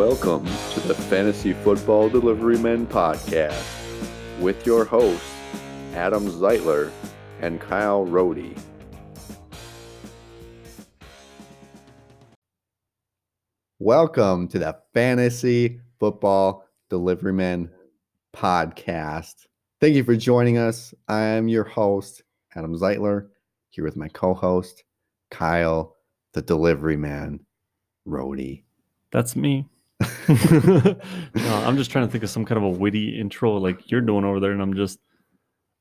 Welcome to the Fantasy Football Delivery Men podcast with your hosts, Adam Zeitler and Kyle Rohde. Welcome to the Fantasy Football Delivery Men podcast. Thank you for joining us. I am your host, Adam Zeitler, here with my co host, Kyle, the Delivery Man, Rohde. That's me. no, I'm just trying to think of some kind of a witty intro like you're doing over there, and I'm just,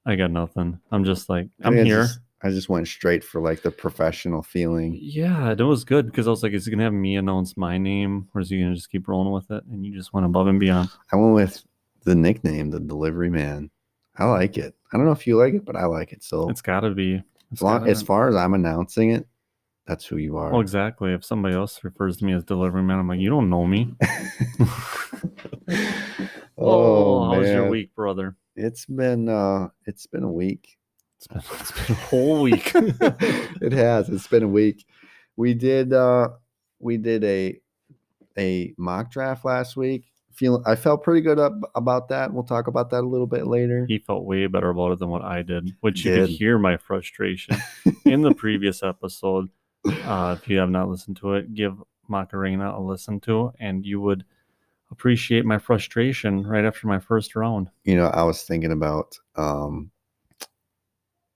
I got nothing. I'm just like, I'm I here. Just, I just went straight for like the professional feeling. Yeah, it was good because I was like, is he gonna have me announce my name, or is he gonna just keep rolling with it? And you just went above and beyond. I went with the nickname, the Delivery Man. I like it. I don't know if you like it, but I like it. So It's gotta be. as, long, as far as I'm announcing it, that's who you are. Well, exactly. If somebody else refers to me as delivery man, I'm like, you don't know me. oh, how's your week, brother? It's been uh it's been a week. It's been, it's been a whole week. it has. It's been a week. We did uh we did a a mock draft last week. Feel I felt pretty good up about that. We'll talk about that a little bit later. he felt way better about it than what I did, which you could hear my frustration in the previous episode. Uh, if you have not listened to it, give Macarena a listen to, and you would appreciate my frustration right after my first round. You know, I was thinking about um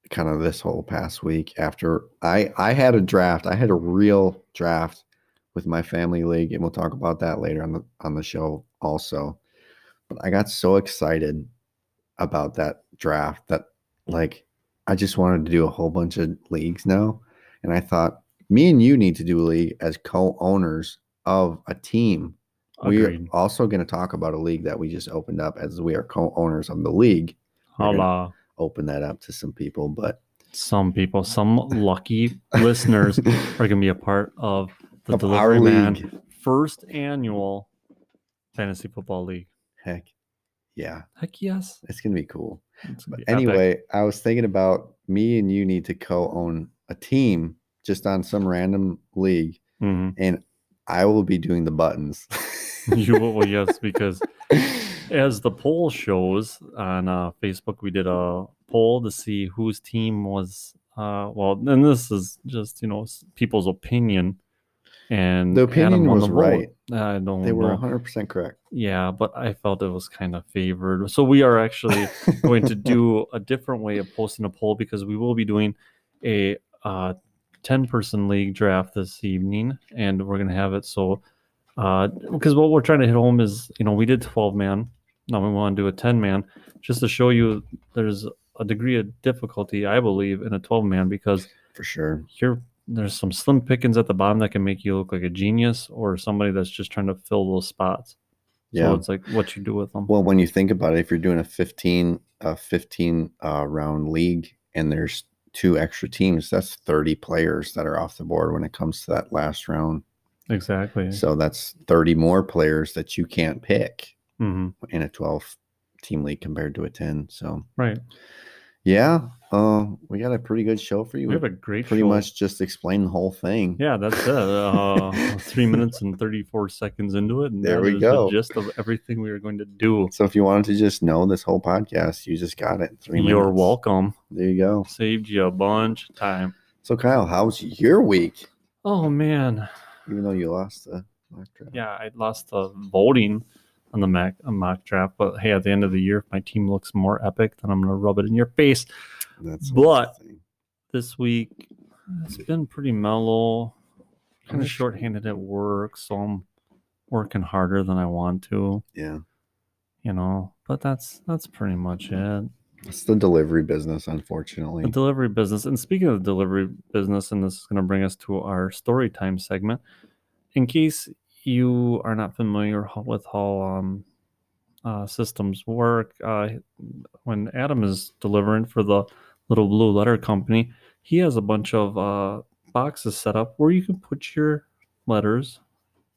kind of this whole past week after I I had a draft. I had a real draft with my family league and we'll talk about that later on the on the show also. But I got so excited about that draft that like I just wanted to do a whole bunch of leagues now and I thought me and you need to do a league as co-owners of a team. We're also going to talk about a league that we just opened up as we are co-owners of the league. we're. Open that up to some people, but Some people, some lucky listeners are going to be a part of the Of Delivery Man league. first annual fantasy football league. heck, yeah, Heck yes. it's gonna be cool. But be epic. anyway, I was thinking about me and you need to co-own a team just on some random league, Mhm. and I will be doing the buttons. you will, yes, because as the poll shows on uh, Facebook, we did a poll to see whose team was. Uh, well, and this is just you know people's opinion, and The opinion was the right. I don't they were know. 100 percent correct. Yeah, but I felt it was kind of favored. So we are actually going to do a different way of posting a poll because we will be doing a uh, 10 person league draft this evening and we're going to have it so uh because what we're trying to hit home is you know we did 12 man now we want to do a 10 man just to show you there's a degree of difficulty i believe in a 12 man because for sure. you're there's some slim pickings at the bottom that can make you look like a genius or somebody that's just trying to fill those spots Yeah. so it's like what you do with them Well, when you think about it, if you're doing a 15 a 15 uh, round league and there's two extra teams, that's 30 players that are off the board when it comes to that last round. exactly So that's 30 more players that you can't pick hmm in a 12 team league compared to a 10. So right yeah, uh, we got a pretty good show for you. we have a great pretty show. much just explain the whole thing. Yeah, that's it. Uh, three minutes and 34 seconds into it. And There we is go. The gist of everything we are going to do. So if you wanted to just know this whole podcast, you just got it. Three You're minutes. welcome. There you go. Saved you a bunch of time. So Kyle, how's your week? Oh, man. Even though you lost the mock draft. Yeah, I lost the voting on the Mac, on mock draft. But hey, at the end of the year, if my team looks more epic, then I'm going to rub it in your face. That's But- This week, it's been pretty mellow. Kind of shorthanded at work. So I'm working harder than I want to, yeah, you know. But that's that's pretty much it. it's the delivery business, unfortunately. the delivery business. And speaking of the delivery business, and this is going to bring us to our story time segment. In case you are not familiar with how um, uh, systems work, uh, when Adam is delivering for the Little Blue Letter Company, he has a bunch of uh, boxes set up where you can put your letters,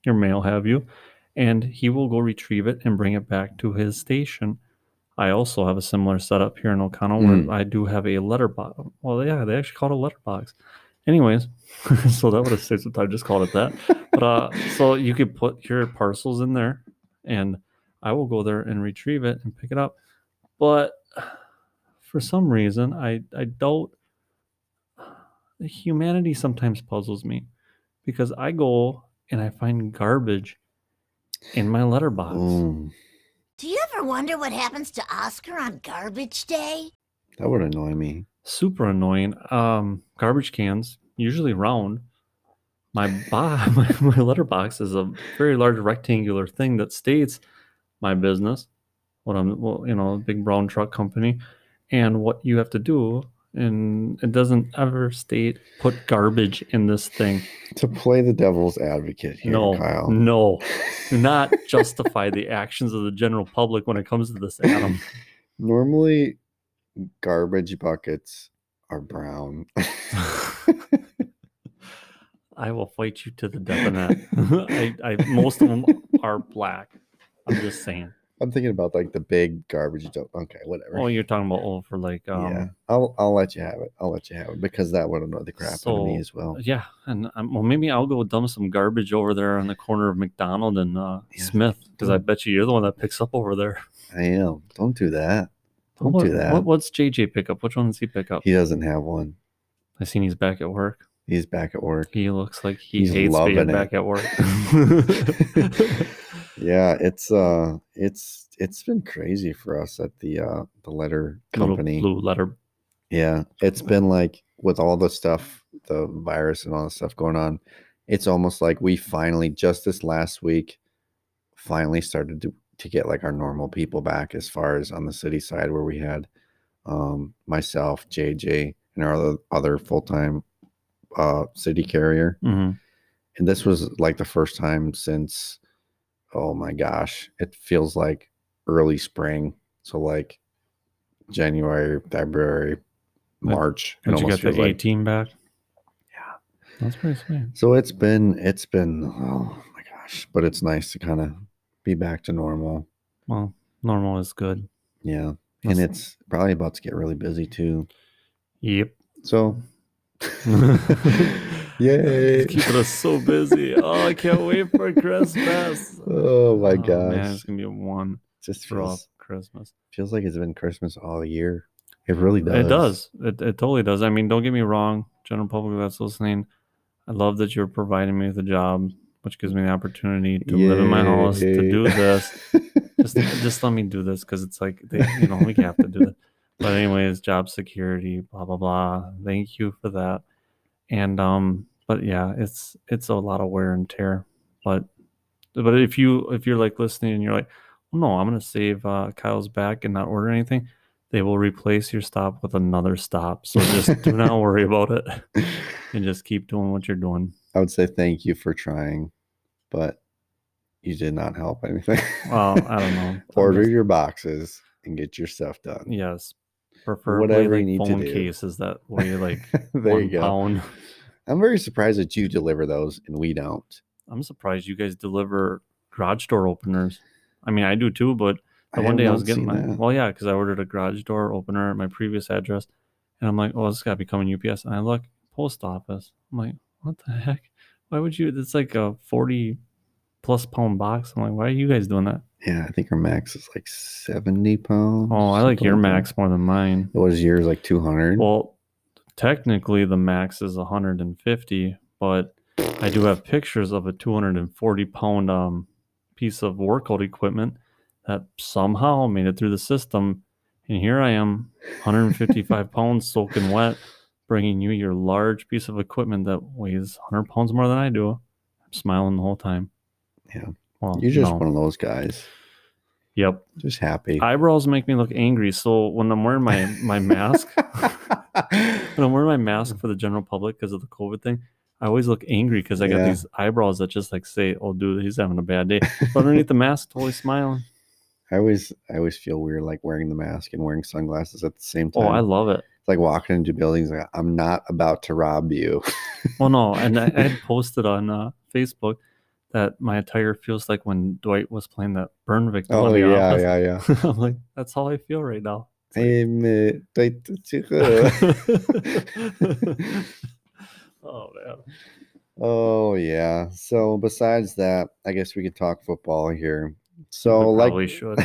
your mail, have you, and he will go retrieve it and bring it back to his station. I also have a similar setup here in O'Connell Mm. where I do have a letter box. Well, yeah, they actually call it a letter box. Anyways, so that would have saved some time. Just called it that. But uh, so you could put your parcels in there, and I will go there and retrieve it and pick it up. But for some reason, I I doubt humanity sometimes puzzles me because I go and I find garbage in my letterbox. Mm, Do you ever wonder what happens to Oscar on garbage day? that would annoy me. super annoying. Um, garbage cans, usually round. My, bo- my my letterbox is a very large rectangular thing that states my business, what I'm, well, you know, big brown truck company, and what you have to do. And it doesn't ever state put garbage in this thing. To play the devil's advocate here, no, Kyle. no, not justify the actions of the general public when it comes to this, Adam. Normally, garbage buckets are brown. I will fight you to the death on that. I, I most of them are black. I'm just saying. I'm thinking about like the big garbage dump. Okay, whatever. Oh, you're talking about oh for like um yeah, I'll I'll let you have it. I'll let you have it because that would annoy the crap out of me as well. Yeah, and um, well maybe I'll go dump some garbage over there on the corner of McDonald and uh, Yeah, Smith because I bet you you're the one that picks up over there. I am. Don't do that. Don't what, do that. What, what's JJ pick up? Which one does he pick up? He doesn't have one. I seen he's back at work. He's back at work. He looks like he He's hates being it. back at work. yeah, it's uh, it's it's been crazy for us at the uh the letter Little company. blue letter. Yeah, it's been like with all the stuff, the virus and all the stuff going on, it's almost like we finally just this last week finally started to to get like our normal people back as far as on the city side where we had um myself, JJ, and our other, other full-time uh city carrier. hmm And this was like the first time since oh my gosh, it feels like early spring. So like January, February, March. Did you get the like- 18 back? Yeah. That's pretty sweet. So it's been it's been oh my gosh, but it's nice to kind of be back to normal. Well, normal is good. Yeah. And it's probably about to get really busy too. Yep. So Yay. It's keeping us so busy. Oh, I can't wait for Christmas. Oh my Oh, gosh. man, it's gonna be a one just for feels, Christmas. feels like it's been Christmas all year. It really does. It does. It, it totally does. I mean, don't get me wrong, general public that's listening. I love that you're providing me with a job, which gives me the opportunity to live in my house to do this. just just let me do this because it's like they, you know we have to do it. But anyways, job security, blah blah blah. Thank you for that. And um, but yeah, it's it's a lot of wear and tear. But but if you if you're like listening and you're like, well, no, I'm gonna save uh, Kyle's back and not order anything. They will replace your stop with another stop. So just do not worry about it and just keep doing what you're doing. I would say thank you for trying, but you did not help anything. Well, I don't know. Order just- your boxes and get your stuff done. Yes. Preferably Whatever you like need to do. cases that weigh like there one you go. pound. I'm very surprised that you deliver those and we don't. I'm surprised you guys deliver garage door openers. I mean, I do too, but I one day I was getting my that. well, yeah, because I ordered a garage door opener at my previous address, and I'm like, oh, this got to be coming UPS, and I look post office. I'm like, what the heck? Why would you? It's like a 40 plus pound box. I'm like, why are you guys doing that? Yeah, I think our max is like 70 pounds. Oh, I like your max more than mine. What was yours like 200? Well, technically the max is 150, but I do have pictures of a 240 pound um, piece of workout equipment that somehow made it through the system. And here I am, 155 pounds soaking wet, bringing you your large piece of equipment that weighs 100 pounds more than I do. I'm smiling the whole time. Yeah. Well, You're just no. one of those guys. Yep. Just happy. Eyebrows make me look angry. So when I'm wearing my, my mask, when I'm wearing my mask for the general public because of the COVID thing, I always look angry because I got Yeah. these eyebrows that just like say, "Oh, dude, he's having a bad day." But underneath the mask, totally smiling. I always I always feel weird like wearing the mask and wearing sunglasses at the same time. Oh, I love it. It's like walking into buildings like I'm not about to rob you. Well, no, and I, I had posted on uh, Facebook that my attire feels like when Dwight was playing that burn victim. oh yeah, Office. yeah, yeah. I'm like, that's how I feel right now. Like- Hey, mate, wait to- to- Oh man. Oh yeah. So besides that, I guess we could talk football here. So like probably should.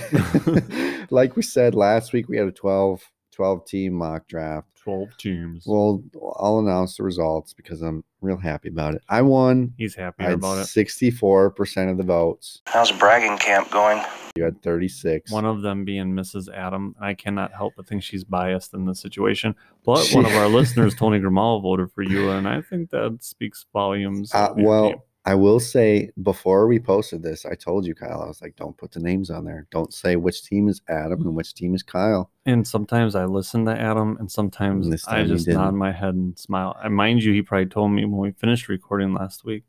like we said last week, we had a 12, 12 team mock draft. Twelve teams. Well, I'll announce the results because I'm real happy about it. I won. He's I happy had about it. 64% of the votes. How's bragging camp going? You had 36. One of them being Mrs. Adam. I cannot help but think she's biased in this situation. But one of our listeners, Tony Grimal, voted for you, and I think that speaks volumes. Uh, well, team. I will say before we posted this, I told you, Kyle, I was like, don't put the names on there. Don't say which team is Adam mm. and which team is Kyle. and sometimes I listen to Adam, and sometimes This I time you just nod didn't. my head and smile. And mind you, he probably told me when we finished recording last week,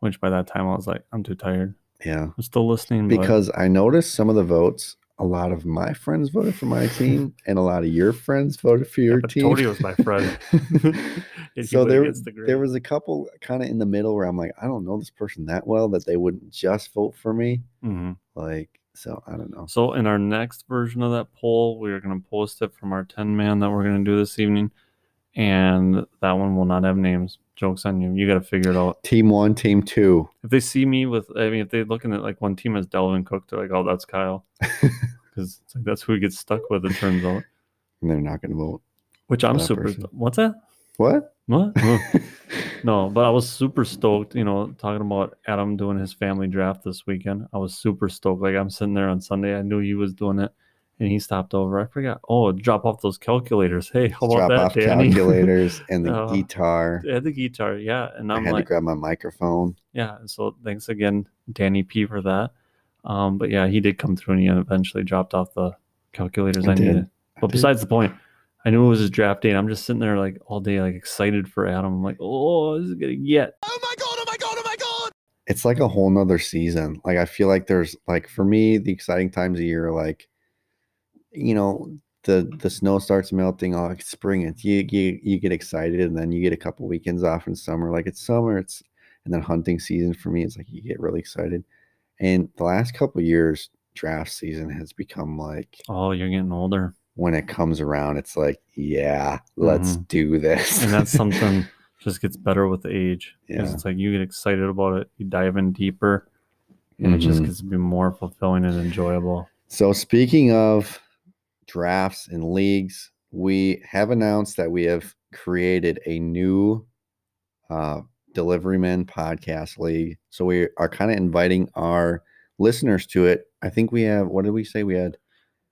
which by that time I was like, I'm too tired. Yeah. I'm still listening. but- Because I noticed some of the votes, a lot of my friends voted for my team and a lot of your friends voted for your but team. Tony was my friend. So there, the there was a couple kind of in the middle where I'm like, I don't know this person that well that they wouldn't just vote for me. Mhm. Like, so I don't know. So in our next version of that poll, we are going to post it from our 10 man that we're going to do this evening. And that one will not have names. Jokes on you. You got to figure it out. Team one, team two. If they see me with, I mean, if they're looking at like one team as Dalvin Cook, they're like, oh, that's Kyle. Because it's like, that's who he gets stuck with, it turns out. And they're not going to vote. Which I'm super. person. What's that? What? What? No, but I was super stoked, you know, talking about Adam doing his family draft this weekend. I was super stoked. Like I'm sitting there on Sunday, I knew he was doing it, and he stopped over. I forgot. Oh, drop off those calculators. Hey, how about Drop that, off Danny? calculators and the Uh, guitar. They had the guitar, yeah. And I I'm had to grab my microphone. yeah. So thanks again, Danny P, for that. Um, but yeah, he did come through and he eventually dropped off the calculators I I, needed. I But did. besides the point, I knew it was his draft day. And I'm just sitting there like all day, like excited for Adam. I'm like, oh, this is gonna get. Oh my god! Oh my god! Oh my god! It's like a whole nother season. Like I feel like there's like for me, the exciting times of year like, you know, the the snow starts melting, it's spring, it's you you you get excited and then you get a couple weekends off in summer. Like it's summer, it's and then hunting season for me, it's like you get really excited. And the last couple years, draft season has become like Oh, you're getting older. when it comes around, it's like, yeah, let's do this. Mm-hmm. and that's something just gets better with age. Yeah. It's like you get excited about it, you dive in deeper, and it just Mhm. gets to be more fulfilling and enjoyable. So speaking of drafts and leagues, we have announced that we have created a new uh, Deliveryman podcast league. So we are kind of inviting our listeners to it. I think we have. What did we say? We had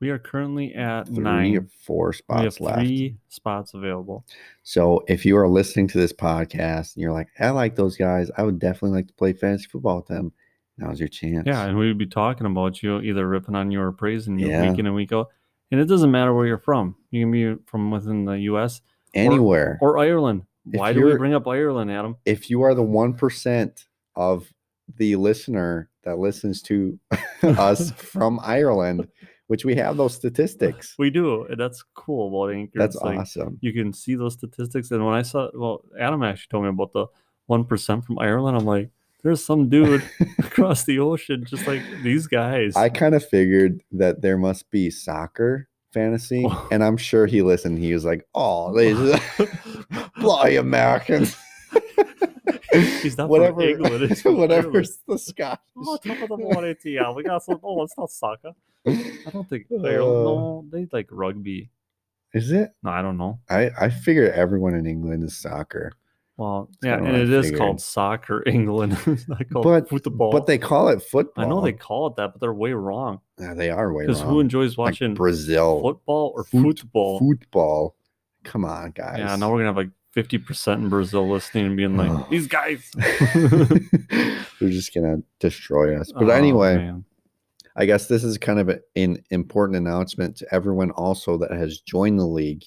We are currently at three nine. or four We have spots left. three spots available. So if you are listening to this podcast and you're like, I like those guys, I would definitely like to play fantasy football with them. Now's your chance. Yeah, and we would be talking about you, either ripping on you or praising you Yeah. week in and week out. And it doesn't matter where you're from. You can be from within the U.S. anywhere. or Ireland. If Why do we bring up Ireland, Adam? if you are the one percent of the listener that listens to us from Ireland, which we have those statistics. We do, and that's cool about Anchor. That's like, awesome. you can see those statistics. And when I saw, well, Adam actually told me about the one percent from Ireland. I'm like, there's some dude across the ocean, just like these guys. I kind of figured that there must be soccer fantasy, Oh. and I'm sure he listened. He was like, "Oh, these bloody Americans." He's not whatever, from England. He's from whatever's the Scottish. Oh, top of the morning yeah. We got some. Oh, it's not soccer. I don't think. Uh, No, they like rugby. Is it? No, I don't know. I I figure everyone in England is soccer, Well, yeah, and it is called soccer England. it's not called but football. but they call it football. I know they call it that, but they're way wrong. Yeah, they are way wrong. Because who enjoys Like watching Brazil football or Foot- football? football. Come on, guys. Yeah, now we're gonna have like fifty percent in Brazil listening and being like, "These guys." They're just gonna destroy us. But Oh, anyway, man. I guess this is kind of an important announcement to everyone also that has joined the league.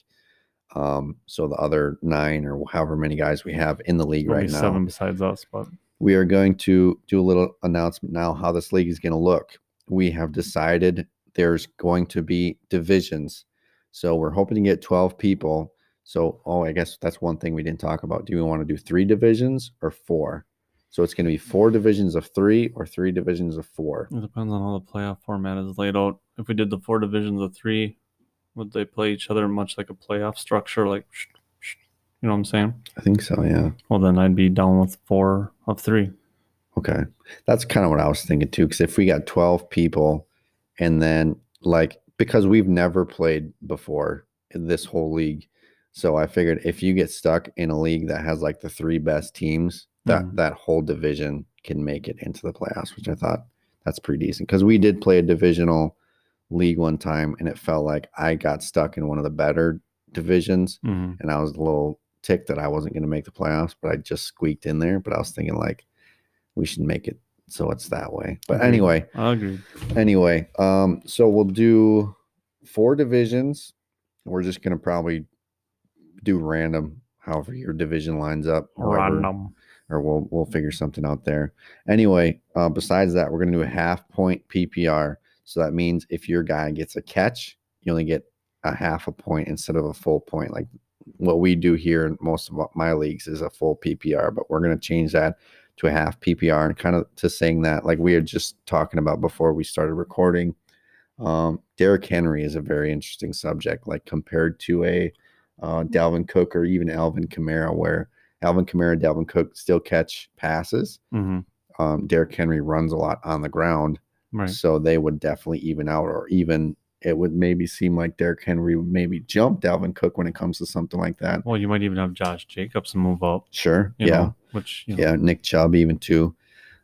Um, so the other nine or however many guys we have in the league There'll right now, seven besides us, but we are going to do a little announcement now how this league is going to look. We have decided there's going to be divisions. So we're hoping to get 12 people. So, oh, I guess that's one thing we didn't talk about. Do we want to do three divisions or four? So it's going to be four divisions of three or three divisions of four. it depends on how the playoff format is laid out. If we did the four divisions of three, would they play each other much like a playoff structure? Like, You know what I'm saying? I think so. Yeah. Well, then I'd be down with four of three. Okay. That's kind of what I was thinking too. Because if we got 12 people and then, like, because we've never played before in this whole league. So I figured if you get stuck in a league that has like the three best teams, that Mhm. that whole division can make it into the playoffs, which I thought that's pretty decent. Because we did play a divisional league one time and it felt like I got stuck in one of the better divisions hmm and I was a little ticked that I wasn't going to make the playoffs, but I just squeaked in there. But I was thinking like we should make it so it's that way. But Agreed. anyway, I agree. anyway, um, so we'll do four divisions. We're just going to probably do random, however your division lines up, however- Random. or we'll we'll figure something out there. Anyway, uh, besides that, we're going to do a half point PPR. So that means if your guy gets a catch, you only get a half a point instead of a full point. Like what we do here in most of my leagues is a full PPR, but we're going to change that to a half PPR and kind of to saying that, like we were just talking about before we started recording. Um, Derrick Henry is a very interesting subject, like compared to a uh, Dalvin Cook or even Alvin Kamara, where Alvin Kamara and Dalvin Cook still catch passes. hmm Um, Derrick Henry runs a lot on the ground, Right. so they would definitely even out, or even it would maybe seem like Derrick Henry would maybe jump Dalvin Cook when it comes to something like that. Well, you might even have Josh Jacobs move up. Sure, yeah, Know, which you know, yeah, Nick Chubb even too.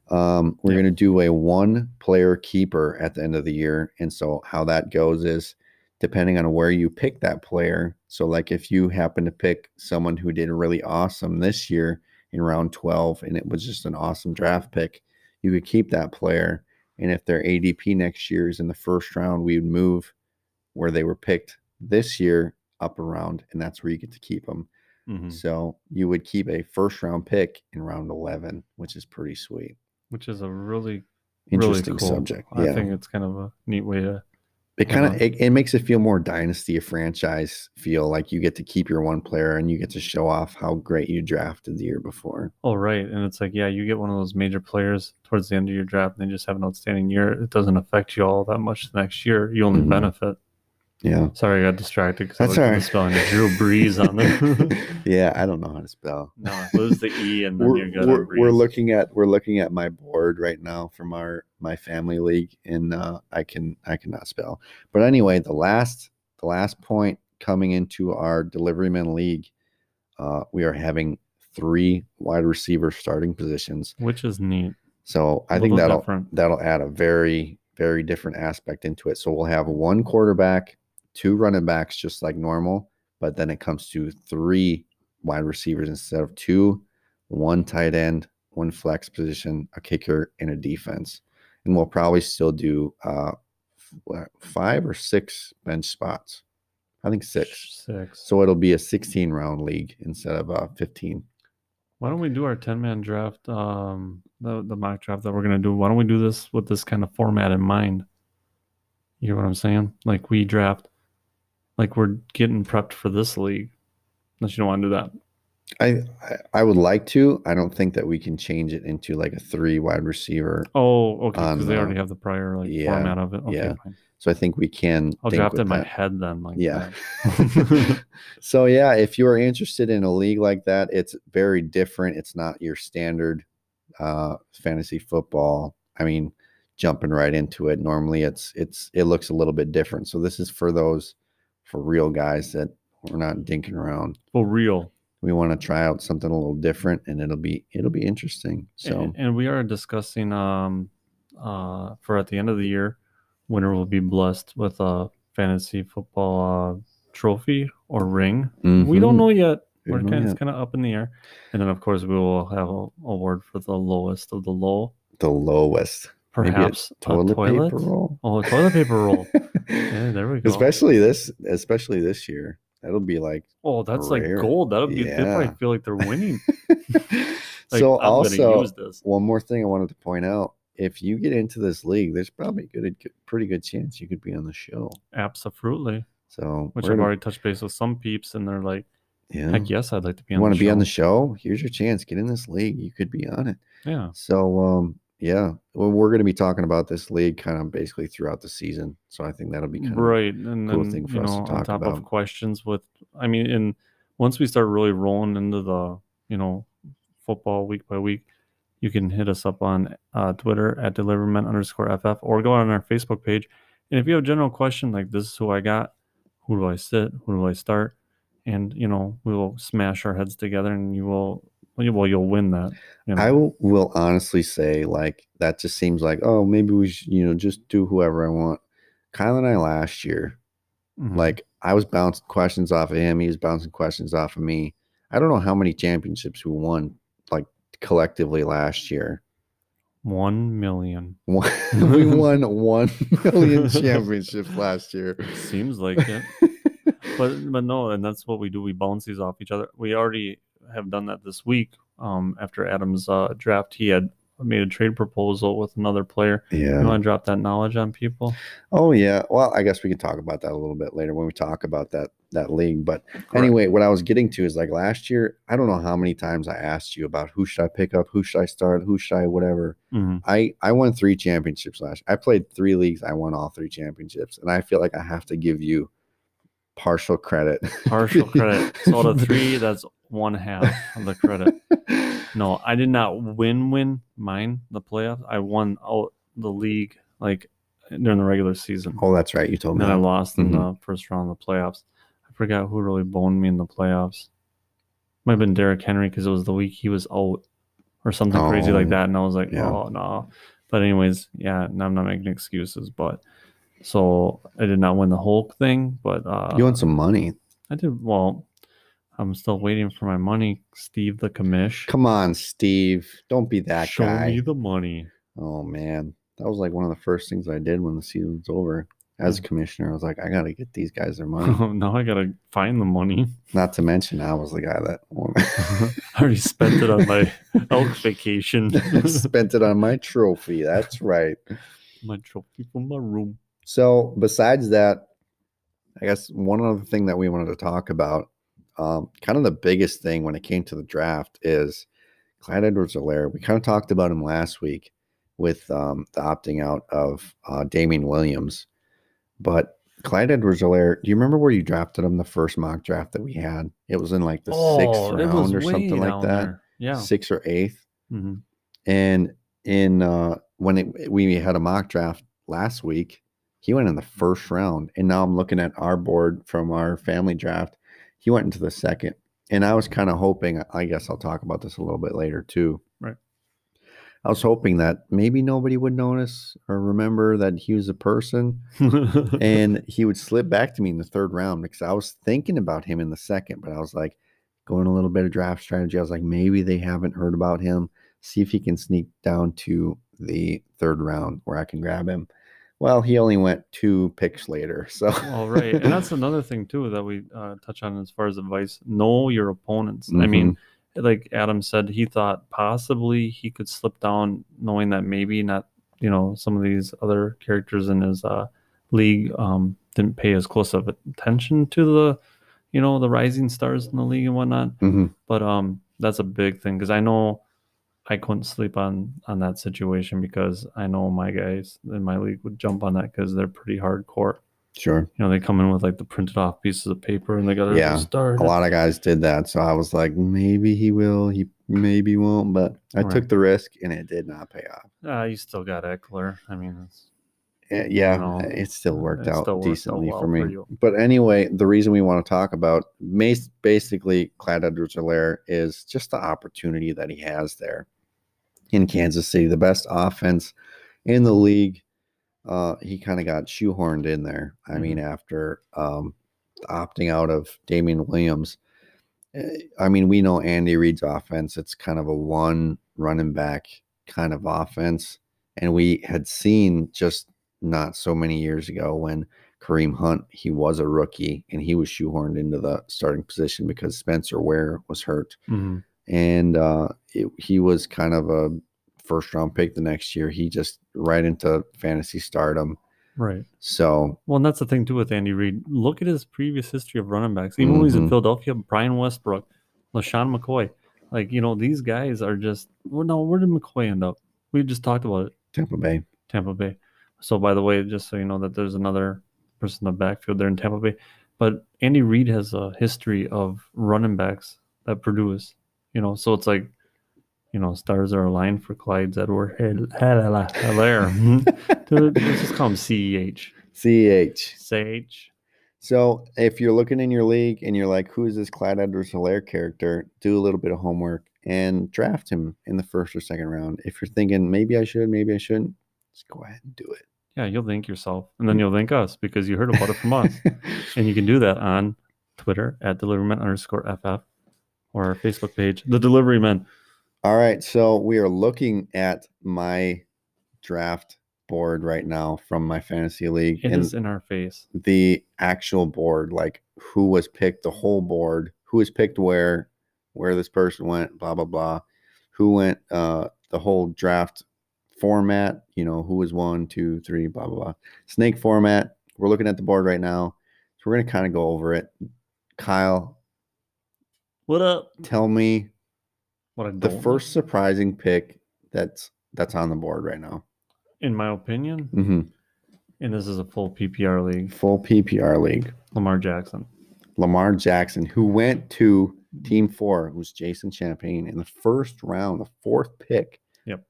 Um, we're Yeah. going to do a one player keeper at the end of the year. And so, how that goes is depending on where you pick that player. So, like if you happen to pick someone who did really awesome this year in round 12 and it was just an awesome draft pick, you could keep that player. And if their ADP next year is in the first round, we would move where they were picked this year up around, and that's where you get to keep them. mhm, So you would keep a first round pick in round 11, which is pretty sweet. which is a really Interesting really cool. subject. I think it's kind of a neat way to. It kind of uh-huh. it, it makes it feel more dynasty a franchise feel like you get to keep your one player and you get to show off how great you drafted the year before. Oh, right. And it's like, yeah, you get one of those major players towards the end of your draft and they just have an outstanding year. It doesn't affect you all that much the next year. You only Mhm. benefit. Yeah. Sorry, I got distracted because I That's was all right. spelling Drew Brees on there. yeah, I don't know how to spell. no, lose the E and then We're, you're we're, we're looking at we're looking at my board right now from our my family league and uh, I can I cannot spell. But anyway, the last the last point coming into our deliveryman league, uh, we are having three wide receiver starting positions. which is neat. So I think that'll different. that'll add a very very different aspect into it. So we'll have one quarterback, two running backs just like normal, but then it comes to three wide receivers instead of two, one tight end, one flex position, a kicker, and a defense. And we'll probably still do uh five or six bench spots. I think six. Six. So it'll be a 16 round league instead of a 15. Why don't we do our 10 man draft, um, the, the mock draft that we're going to do? Why don't we do this with this kind of format in mind? You hear what I'm saying? Like we draft, like we're getting prepped for this league. Unless you don't want to do that. I, I would like to. I don't think that we can change it into like a three wide receiver. Oh, okay. Because they already have the prior like yeah, format of it. Okay, yeah. fine. So I think we can. I'll think draft it in my head then. Like Yeah. so yeah, if you are interested in a league like that, it's very different. It's not your standard uh, fantasy football. I mean, jumping right into it. Normally, it's it's it looks a little bit different. So this is for those for real guys that we're not dinking around. For real. We want to try out something a little different, and it'll be it'll be interesting. So and, and we are discussing um uh for at the end of the year winner will be blessed with a fantasy football uh, trophy or ring we don't mhm, know yet We we're kind, it's kind of up in the air and then of course we will have a award for the lowest of the low the lowest. Maybe a perhaps a toilet, toilet, paper roll. oh a toilet paper roll. Yeah there we go. Especially this especially this year. That'll be like oh that's rare. like gold. That'll be they probably feel like they're winning. Like, so I'm also use this. one more thing i wanted to point out. If you get into this league there's probably a good, pretty good chance you could be on the show. Absolutely. So which i've gonna- already touched base with some peeps and they're like yeah. Heck yes i'd like to be you on want to be on the show? Here's your chance. Get in this league. You could be on it. Yeah. So um yeah well, we're going to be talking about this league kind of basically throughout the season so i think that'll be kind of right and cool then thing for you us to know on talk top about. of questions with i mean and once we start really rolling into the you know football week by week, you can hit us up on uh, Twitter at deliveryman underscore ff or go on our Facebook page. And if you have a general question like this is who I got, who do I sit, who do I start, and you know we will smash our heads together and you will well you'll win that. You know? I will, will honestly say, like, that just seems like, oh, maybe we should, you know, just do whoever I want. Kyle and I last year, Mhm. like, I was bouncing questions off of him. He was bouncing questions off of me. I don't know how many championships we won, like, collectively last year. one million. One- we won 1 million championships last year. Seems like it. but but no, and that's what we do. We bounce these off each other. We already have done that this week. Um, after Adam's uh, draft, he had made a trade proposal with another player. yeah. You want to drop that knowledge on people? Oh yeah. Well, I guess we can talk about that a little bit later when we talk about that that league. But anyway, what I was getting to is like last year, I don't know how many times I asked you about who should I pick up, who should I start, who should I whatever. Mhm. I I won three championships last. Year. I played three leagues. I won all three championships, and I feel like I have to give you partial credit. partial credit. So out of three, that's one half of the credit. No, I did not win win mine the playoffs. I won out the league like during the regular season. oh, that's right. You told And me. then I lost in Mhm. the first round of the playoffs. I forgot who really boned me in the playoffs. Might have been Derrick Henry because it was the week he was out or something crazy like Oh, that. And I was like, yeah. oh, no. But, anyways, yeah, and I'm not making excuses. But so I did not win the whole thing, but uh, you want some money? I did well. I'm still waiting for my money, Steve the commish. Come on, Steve. Don't be that guy. Show guy. me the money. Oh man, that was like one of the first things I did when the season was over. As a commissioner, I was like, I gotta get these guys their money. now I gotta find the money. Not to mention, I was the guy that I already spent it on my elk vacation. spent it on my trophy. That's right. my trophy from my room. So, besides that, I guess one other thing that we wanted to talk about, um, kind of the biggest thing when it came to the draft is Clyde Edwards-Helaire. We kind of talked about him last week with um, the opting out of uh, Damien Williams, but Clyde Edwards-Helaire. Do you remember where you drafted him the first mock draft that we had? It was in like the sixth round or something like that, Oh, Yeah. sixth or eighth. Mhm. And in uh, when it, we had a mock draft last week, he went in the first round. And now I'm looking at our board from our family draft. He went into the second. And I was kind of hoping, I guess I'll talk about this a little bit later too. Right. I was hoping that maybe nobody would notice or remember that he was a person and he would slip back to me in the third round because I was thinking about him in the second, but I was like going a little bit of draft strategy. I was like, maybe they haven't heard about him. See if he can sneak down to the third round where I can grab him. Well, he only went two picks later. So, all right, and that's another thing too that we uh, touch on as far as advice. Know your opponents. I mean, like Adam said, he thought possibly he could slip down, knowing that maybe not. You know, some of these other characters in his uh, league um, didn't pay as close of attention to the, you know, the rising stars in the league and whatnot. Mhm. But um, that's a big thing because I know I couldn't sleep on on that situation because I know my guys in my league would jump on that because they're pretty hardcore. sure. You know, they come in with like the printed off pieces of paper and they got to Yeah, start. A lot of guys did that. So I was like, maybe he will, he maybe won't. But I Right. took the risk and it did not pay off. Uh, you still got Ekeler. I mean, it's, Eh, yeah, know, it still worked it out still worked out decently well for for me. you. but anyway, the reason we want to talk about basically Clyde Edwards-Helaire is just the opportunity that he has there in Kansas City, the best offense in the league. Uh, he kind of got shoehorned in there. I mean, after um, opting out of Damien Williams. Eh, I mean, we know Andy Reid's offense. It's kind of a one running back kind of offense. And we had seen just not so many years ago when Kareem Hunt, he was a rookie and he was shoehorned into the starting position because Spencer Ware was hurt. mhm. And uh, it, he was kind of a first round pick the next year. He just right into fantasy stardom. right. So, Well, and that's the thing too with Andy Reid. Look at his previous history of running backs. Even when he was in Mhm. Philadelphia, Brian Westbrook, LeSean McCoy. Like, you know, these guys are just, well, no, where did McCoy end up? We just talked about it. Tampa Bay. Tampa Bay. So, by the way, just so you know that there's another person in the backfield there in Tampa Bay. but Andy Reid has a history of running backs that produce. You know, so it's like, you know, stars are aligned for Clyde's Edward Helaire. Hmm. Let's just call him CEH. CH. Sage. So if you're looking in your league and you're like, who is this Clyde Edwards Helaire character? Do a little bit of homework and draft him in the first or second round. If you're thinking maybe I should, maybe I shouldn't, just go ahead and do it. Yeah, you'll thank yourself, and then mm. you'll thank us because you heard about it from us. And you can do that on Twitter at deliveryman underscore FF or our Facebook page, The Delivery Men. All right. So we are looking at my draft board right now from my fantasy league. It and is in our face. the actual board, like who was picked, the whole board, who was picked where, where this person went, blah, blah, blah. Who went, uh, the whole draft format, you know, who was one, two, three, blah, blah, blah. Snake format. We're looking at the board right now. So we're going to kind of go over it. Kyle, What up? tell me What I the don't first surprising pick that's that's on the board right now. in my opinion, hmm and this is a full PPR league, Full PPR league. Lamar Jackson. Lamar Jackson, who went to Team Four, who's Jason Champagne in the first round, the fourth pick. Yep.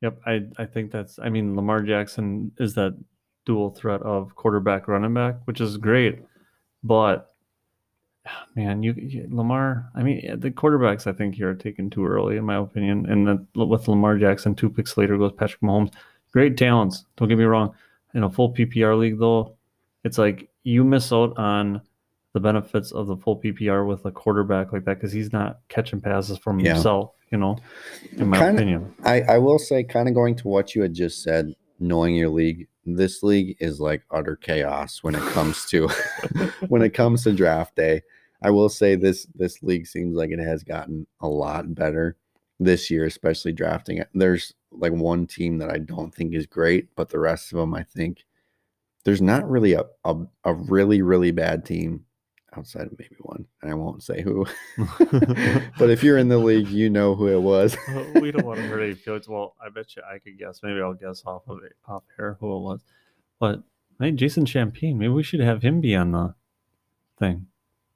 Yep, I I think that's. I mean, Lamar Jackson is that dual threat of quarterback running back, which is great, but man, you, you Lamar. I mean, the quarterbacks I think here are taken too early, in my opinion. And then with Lamar Jackson, two picks later goes Patrick Mahomes. Great talents. Don't get me wrong. In a full PPR league, though, it's like you miss out on the benefits of the full PPR with a quarterback like that because he's not catching passes from Yeah. himself. You know, in my Kinda- opinion. I, I will say, kind of going to what you had just said, knowing your league, this league is like utter chaos when it comes to when it comes to draft day. I will say this this league seems like it has gotten a lot better this year, especially drafting. There's like one team that I don't think is great, but the rest of them I think there's not really a a, a really really bad team outside of maybe one, and I won't say who. but if you're in the league, you know who it was. we don't want to hurt any feelings. Well, I bet you I could guess. Maybe I'll guess off of it, off air who it was. But hey, Jason Champagne. Maybe we should have him be on the thing.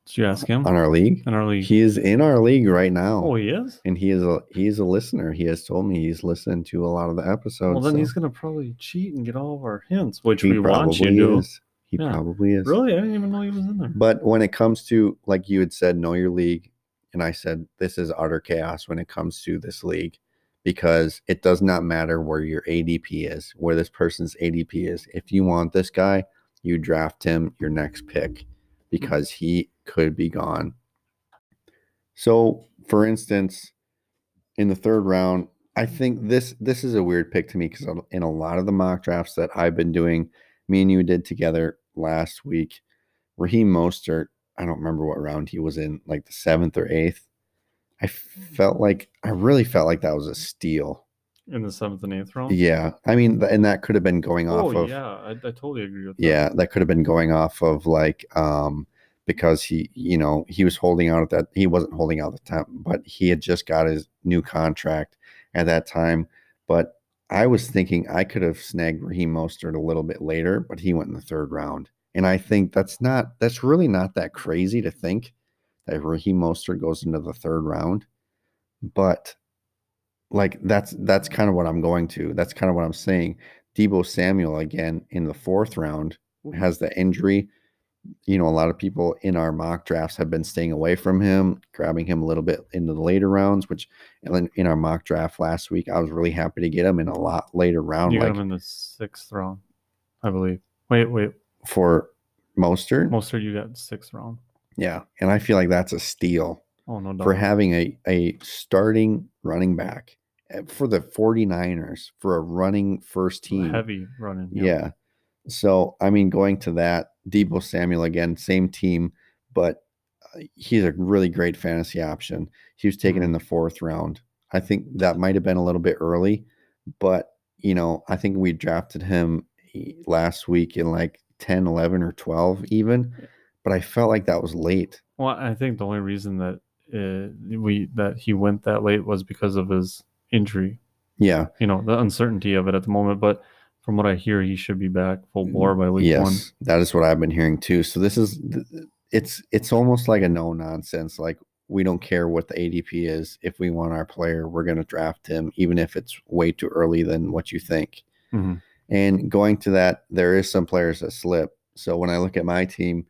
Did you ask him on our league. in our league? He is in our league right now, oh, he is. and he is a he is a listener. He has told me he's listened to a lot of the episodes. Well, then so he's gonna probably cheat and get all of our hints, which he we want you to. is. He Yeah. probably is. Really, I didn't even know he was in there. But when it comes to like you had said, know your league, and I said this is utter chaos when it comes to this league because it does not matter where your ADP is, where this person's ADP is. If you want this guy, you draft him your next pick mm-hmm. because he could be gone. So, for instance, in the third round, I think this this is a weird pick to me because in a lot of the mock drafts that I've been doing, me and you did together last week, Raheem Mostert, I don't remember what round he was in, like the seventh or eighth. I felt like I really felt like that was a steal. in the seventh and eighth round. Yeah, I mean, and that could have been going off Oh of yeah, I, I totally agree with that. yeah, that could have been going off of like um because he, you know, he was holding out at that he wasn't holding out at the time, but he had just got his new contract at that time. But I was thinking I could have snagged Raheem Mostert a little bit later, but he went in the third round. And I think that's not that's really not that crazy to think that Raheem Mostert goes into the third round. But like that's that's kind of what I'm going to. That's kind of what I'm saying. Deebo Samuel again in the fourth round has the injury. You know, a lot of people in our mock drafts have been staying away from him, grabbing him a little bit into the later rounds, which in, in our mock draft last week, I was really happy to get him in a lot later round, You got him in the sixth round, I believe. Wait, wait. for Mostert. Mostert, you got sixth round. Yeah. And I feel like that's a steal Oh no, doubt. for having a, a starting running back eh, for the 49ers for a running first team. heavy running. Yeah. So, I mean, going to that, Deebo Samuel again, same team, but uh, he's a really great fantasy option. He was taken in the fourth round. I think that might have been a little bit early, but, you know, I think we drafted him eh, last week in like 10, 11, or 12 even, but I felt like that was late. Well, I think the only reason that uh, we that he went that late was because of his injury. Yeah. You know, the uncertainty of it at the moment. But from what I hear, he should be back full bore by week yes, one. that is what I've been hearing too. So this is it's it's almost like a no nonsense. Like we don't care what the ADP is. If we want our player, we're going to draft him, even if it's way too early than what you think. Mhm. And going to that, there is some players that slip. So when I look at my team,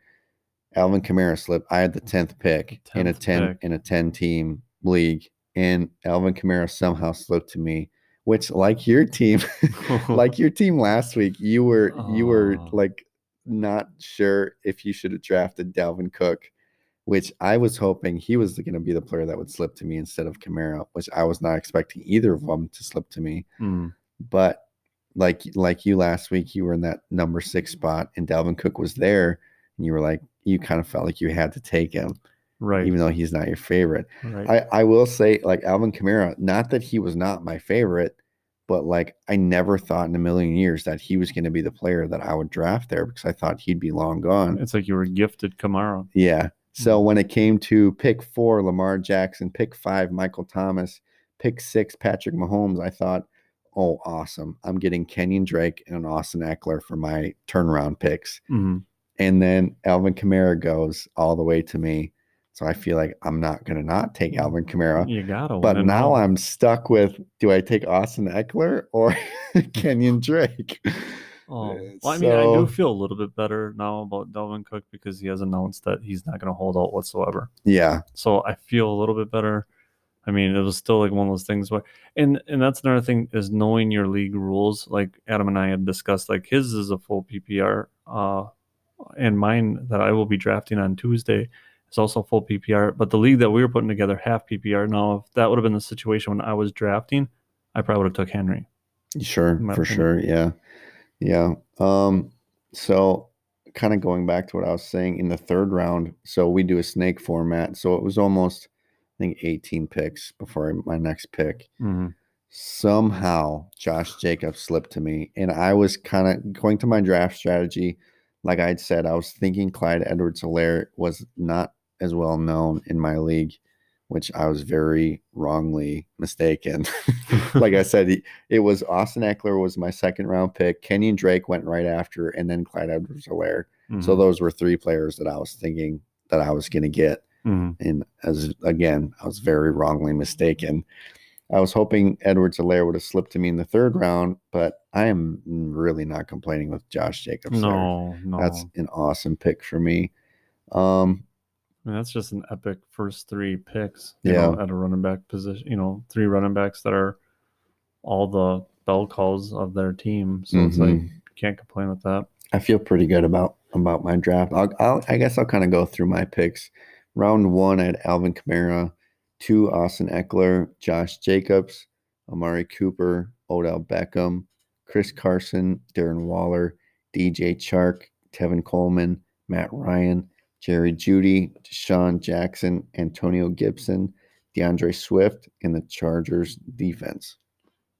Alvin Kamara slipped. I had the tenth pick in a ten pick. in a ten team league, and Alvin Kamara somehow slipped to me. Which, like your team, like your team last week, you were you were Oh. like not sure if you should have drafted Dalvin Cook, which I was hoping he was going to be the player that would slip to me instead of Kamara, which I was not expecting either of them to slip to me Mm. but like like you last week, you were in that number six spot, and Dalvin Cook was there, and you were like, you kind of felt like you had to take him, Right. even though he's not your favorite. right. I I will say, like Alvin Kamara, not that he was not my favorite, but like I never thought in a million years that he was going to be the player that I would draft there because I thought he'd be long gone. it's like you were gifted Kamara. Yeah. So when it came to pick four, Lamar Jackson, pick five, Michael Thomas, pick six, Patrick Mahomes, I thought, oh, awesome. I'm getting Kenyon Drake and an Austin Ekeler for my turnaround picks. Mhm. And then Alvin Kamara goes all the way to me. So I feel like I'm not going to not take Alvin Kamara. You gotta. But win now. I'm stuck with do I take Austin Ekeler or Kenyon Drake? Oh, well, I mean, I do feel a little bit better now about Dalvin Cook because he has announced that he's not going to hold out whatsoever. Yeah. So I feel a little bit better. I mean, it was still like one of those things where, and and that's another thing is knowing your league rules. Like Adam and I had discussed, like his is a full PPR, uh, and mine that I will be drafting on Tuesday is also full PPR. But the league that we were putting together half PPR. Now, if that would have been the situation when I was drafting, I probably would have took Henry. Sure, for opinion. sure. Yeah. Yeah. Um, so kind of going back to what I was saying in the third round, so we do a snake format. So it was almost, I think, 18 picks before my next pick. Mhm. Somehow Josh Jacobs slipped to me. And I was kind of going to my draft strategy. Like I'd said, I was thinking Clyde Edwards Helaire was not as well known in my league, which I was very wrongly mistaken. like I said, it was Austin Ekeler was my second round pick. Kenyon Drake went right after, and then Clyde Edwards Helaire. So Mhm. those were three players that I was thinking that I was going to get. Mhm. And as again, I was very wrongly mistaken. I was hoping Edwards Helaire would have slipped to me in the third round, but I am really not complaining with Josh Jacobs. no, no, That's an awesome pick for me. Um, I mean, that's just an epic first three picks. You know, Yeah. at a running back position, you know, three running backs that are all the bell calls of their team. So it's like Mhm. can't complain with that. I feel pretty good about about my draft. I'll, I'll I guess I'll kind of go through my picks. Round one, I had Alvin Kamara, two Austin Ekeler, Josh Jacobs, Amari Cooper, Odell Beckham, Chris Carson, Darren Waller, DJ Chark, Tevin Coleman, Matt Ryan, Jerry Jeudy, DeSean Jackson, Antonio Gibson, D'Andre Swift, and the Chargers defense.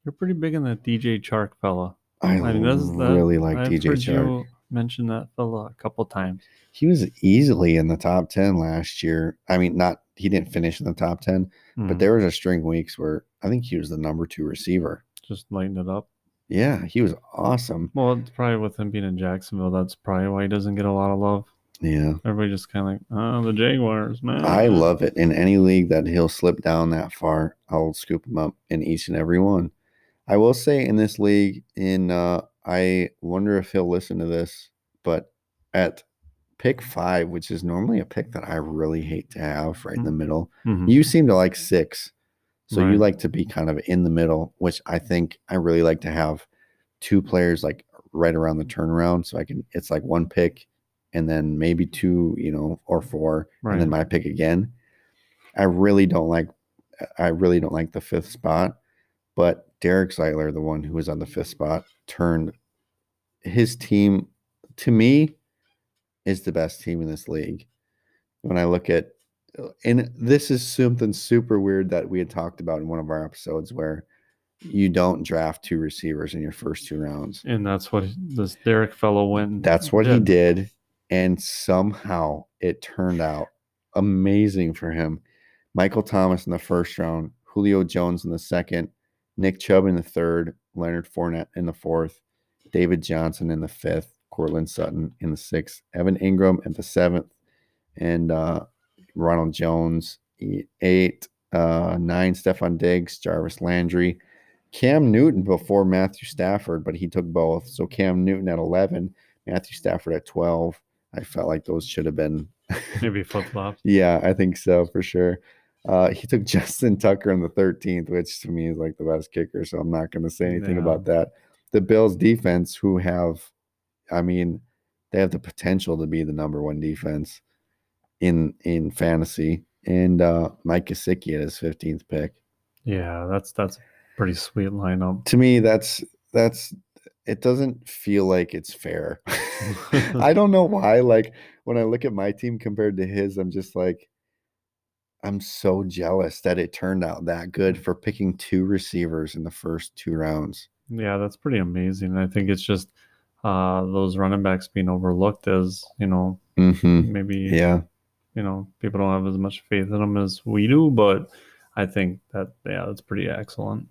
You're pretty big on that DJ Chark fella. I, I mean, that's that, really like I've DJ Chark. You mention that fella a couple times. He was easily in the top 10 last year. I mean, not he didn't finish in the top 10, but Mhm. there was a string weeks where I think he was the number two receiver. just lighten it up. Yeah, he was awesome. Well, it's probably with him being in Jacksonville. That's probably why he doesn't get a lot of love. Yeah. Everybody just kind of like, oh, the Jaguars, man. I love it. In any league that he'll slip down that far, I'll scoop him up in each and every one. I will say in this league, in uh, I wonder if he'll listen to this, but at pick five, which is normally a pick that I really hate to have right in the middle, Mhm. you seem to like six. So you like to be kind of in the middle, which I think I really like to have two players like right around the turnaround. So I can it's like one pick and then maybe two, you know, or four, and then my pick again. I really don't like I really don't like the fifth spot, but Derek Zeitler, the one who was on the fifth spot, turned his team to me is the best team in this league. When I look at and this is something super weird that we had talked about in one of our episodes where you don't draft two receivers in your first two rounds. and that's what this Derek fellow went. That's what he did. And somehow it turned out amazing for him. Michael Thomas in the first round, Julio Jones in the second, Nick Chubb in the third, Leonard Fournette in the fourth, David Johnson in the fifth, Courtland Sutton in the sixth, Evan Engram at the seventh, and uh, Ronald Jones eight, uh, nine, Stefon Diggs, Jarvis Landry, Cam Newton before Matthew Stafford, but he took both. So Cam Newton at 11, Matthew Stafford at 12. I felt like those should have been Maybe flip flop. yeah, I think so for sure. Uh, he took Justin Tucker in the 13th, which to me is like the best kicker. So I'm not going to say anything Yeah. about that. The Bills defense, who have, I mean, they have the potential to be the number one defense in in fantasy. And uh, Mike Gesicki at his 15th pick. Yeah, that's that's pretty sweet lineup. To me, that's that's it doesn't feel like it's fair. I don't know why. Like when I look at my team compared to his, I'm just like, I'm so jealous that it turned out that good for picking two receivers in the first two rounds. Yeah, that's pretty amazing. I think it's just uh those running backs being overlooked as, you know, Mm-hmm. maybe Yeah. you know, people don't have as much faith in them as we do, but I think that yeah, that's pretty excellent.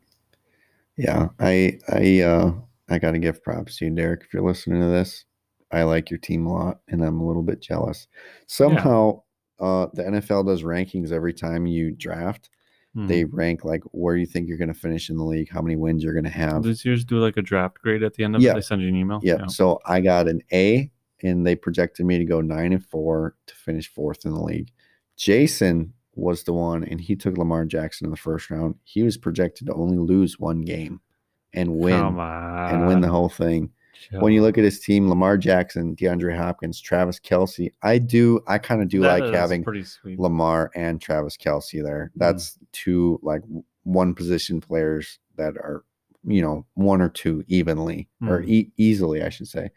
Yeah. I I uh I gotta give props to you, Derek, if you're listening to this. I like your team a lot and I'm a little bit jealous. Somehow uh the NFL does rankings every time you draft. Hmm. They rank like where you think you're gonna finish in the league, how many wins you're gonna have. Does yours do like a draft grade at the end of Yeah. it? They send you an email. Yeah. So I got an A, and they projected me to go nine and four to finish fourth in the league. Jason was the one, and he took Lamar Jackson in the first round. He was projected to only lose one game and win and win the whole thing. When you look at his team, Lamar Jackson, DeAndre Hopkins, Travis Kelce, I do, I kind of do That like having. Lamar and Travis Kelce there. That's two like one position players that are, you know, one or two evenly or Mhm. e- easily, I should say.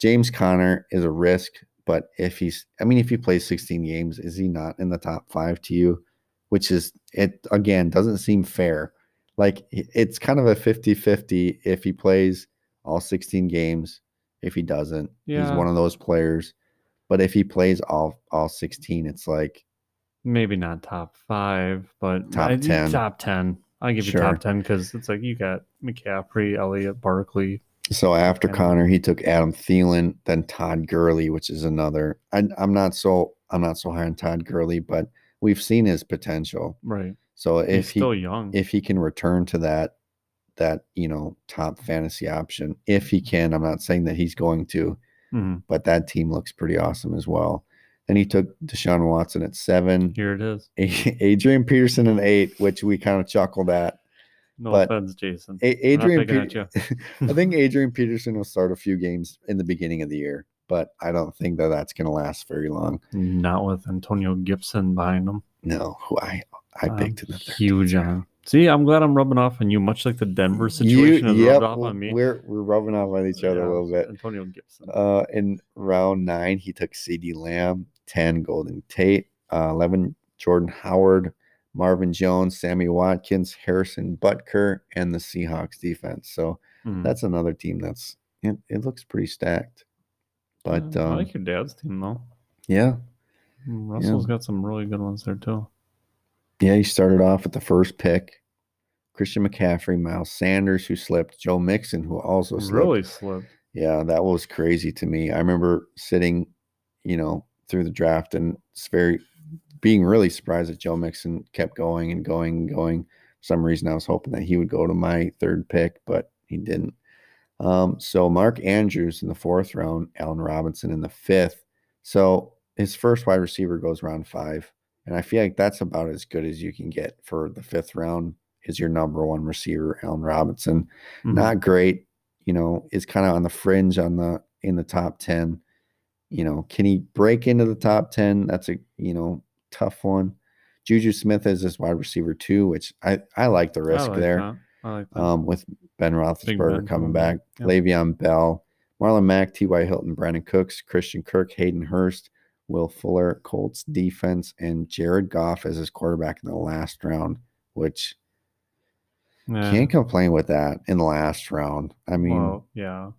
James Conner is a risk, but if he's, I mean, if he plays 16 games, is he not in the top five to you? Which is, it again, doesn't seem fair. Like it's kind of a 50 50 if he plays all 16 games. If he doesn't, he's one of those players. But if he plays all all 16, it's like Maybe not top five, but Top I- 10. Top ten. I give Sure. you top ten because it's like you got McCaffrey, Elliott, Barkley. So after Conner, he took Adam Thielen, then Todd Gurley, which is another. I, I'm not so I'm not so high on Todd Gurley, but we've seen his potential. Right. So He's if he still young. if he can return to that that you know top fantasy option, if he can, I'm not saying that he's going to, Mhm. but that team looks pretty awesome as well. Then he took Deshaun Watson at seven, Here it is. Adrian Peterson at eight, which we kind of chuckled at. No But offense, Jason. A- Adrian, I think Adrian Peterson will start a few games in the beginning of the year, but I don't think that that's going to last very long. Not with Antonio Gibson behind him. No, who I I picked in the huge on. See, I'm glad I'm rubbing off on you, much like the Denver You, situation has yep, rubbed off on me. we're we're rubbing off on each other a little bit. Antonio Gibson. Uh, in round nine, he took CeeDee Lamb, ten Golden Tate, uh, eleven Jordan Howard, Marvin Jones, Sammy Watkins, Harrison Butker, and the Seahawks defense. So Mhm. that's another team that's it, it looks pretty stacked. But Yeah, I um, like your dad's team though. yeah, Mm, Russell's got some really good ones there too. Yeah, he started off at the first pick. Christian McCaffrey, Miles Sanders, who slipped, Joe Mixon, who also slipped. Really slipped. Yeah, that was crazy to me. I remember sitting, you know, through the draft and it's very being really surprised that Joe Mixon kept going and going and going. For some reason I was hoping that he would go to my third pick, but he didn't. Um, so Mark Andrews in the fourth round, Allen Robinson in the fifth. So his first wide receiver goes round five. And I feel like that's about as good as you can get for the fifth round is your number one receiver, Allen Robinson. Mhm. not great you know is kind of on the fringe on the in the top 10 you know can he break into the top 10 that's a you know tough one. Juju smith is his wide receiver too which i i like the risk like there. like that. um with ben roethlisberger Ben coming back. yeah. le'veon bell marlon mack ty hilton brandin cooks christian kirk hayden hurst will fuller colts defense and jared goff as his quarterback in the last round which yeah. can't complain with that in the last round i mean well, yeah.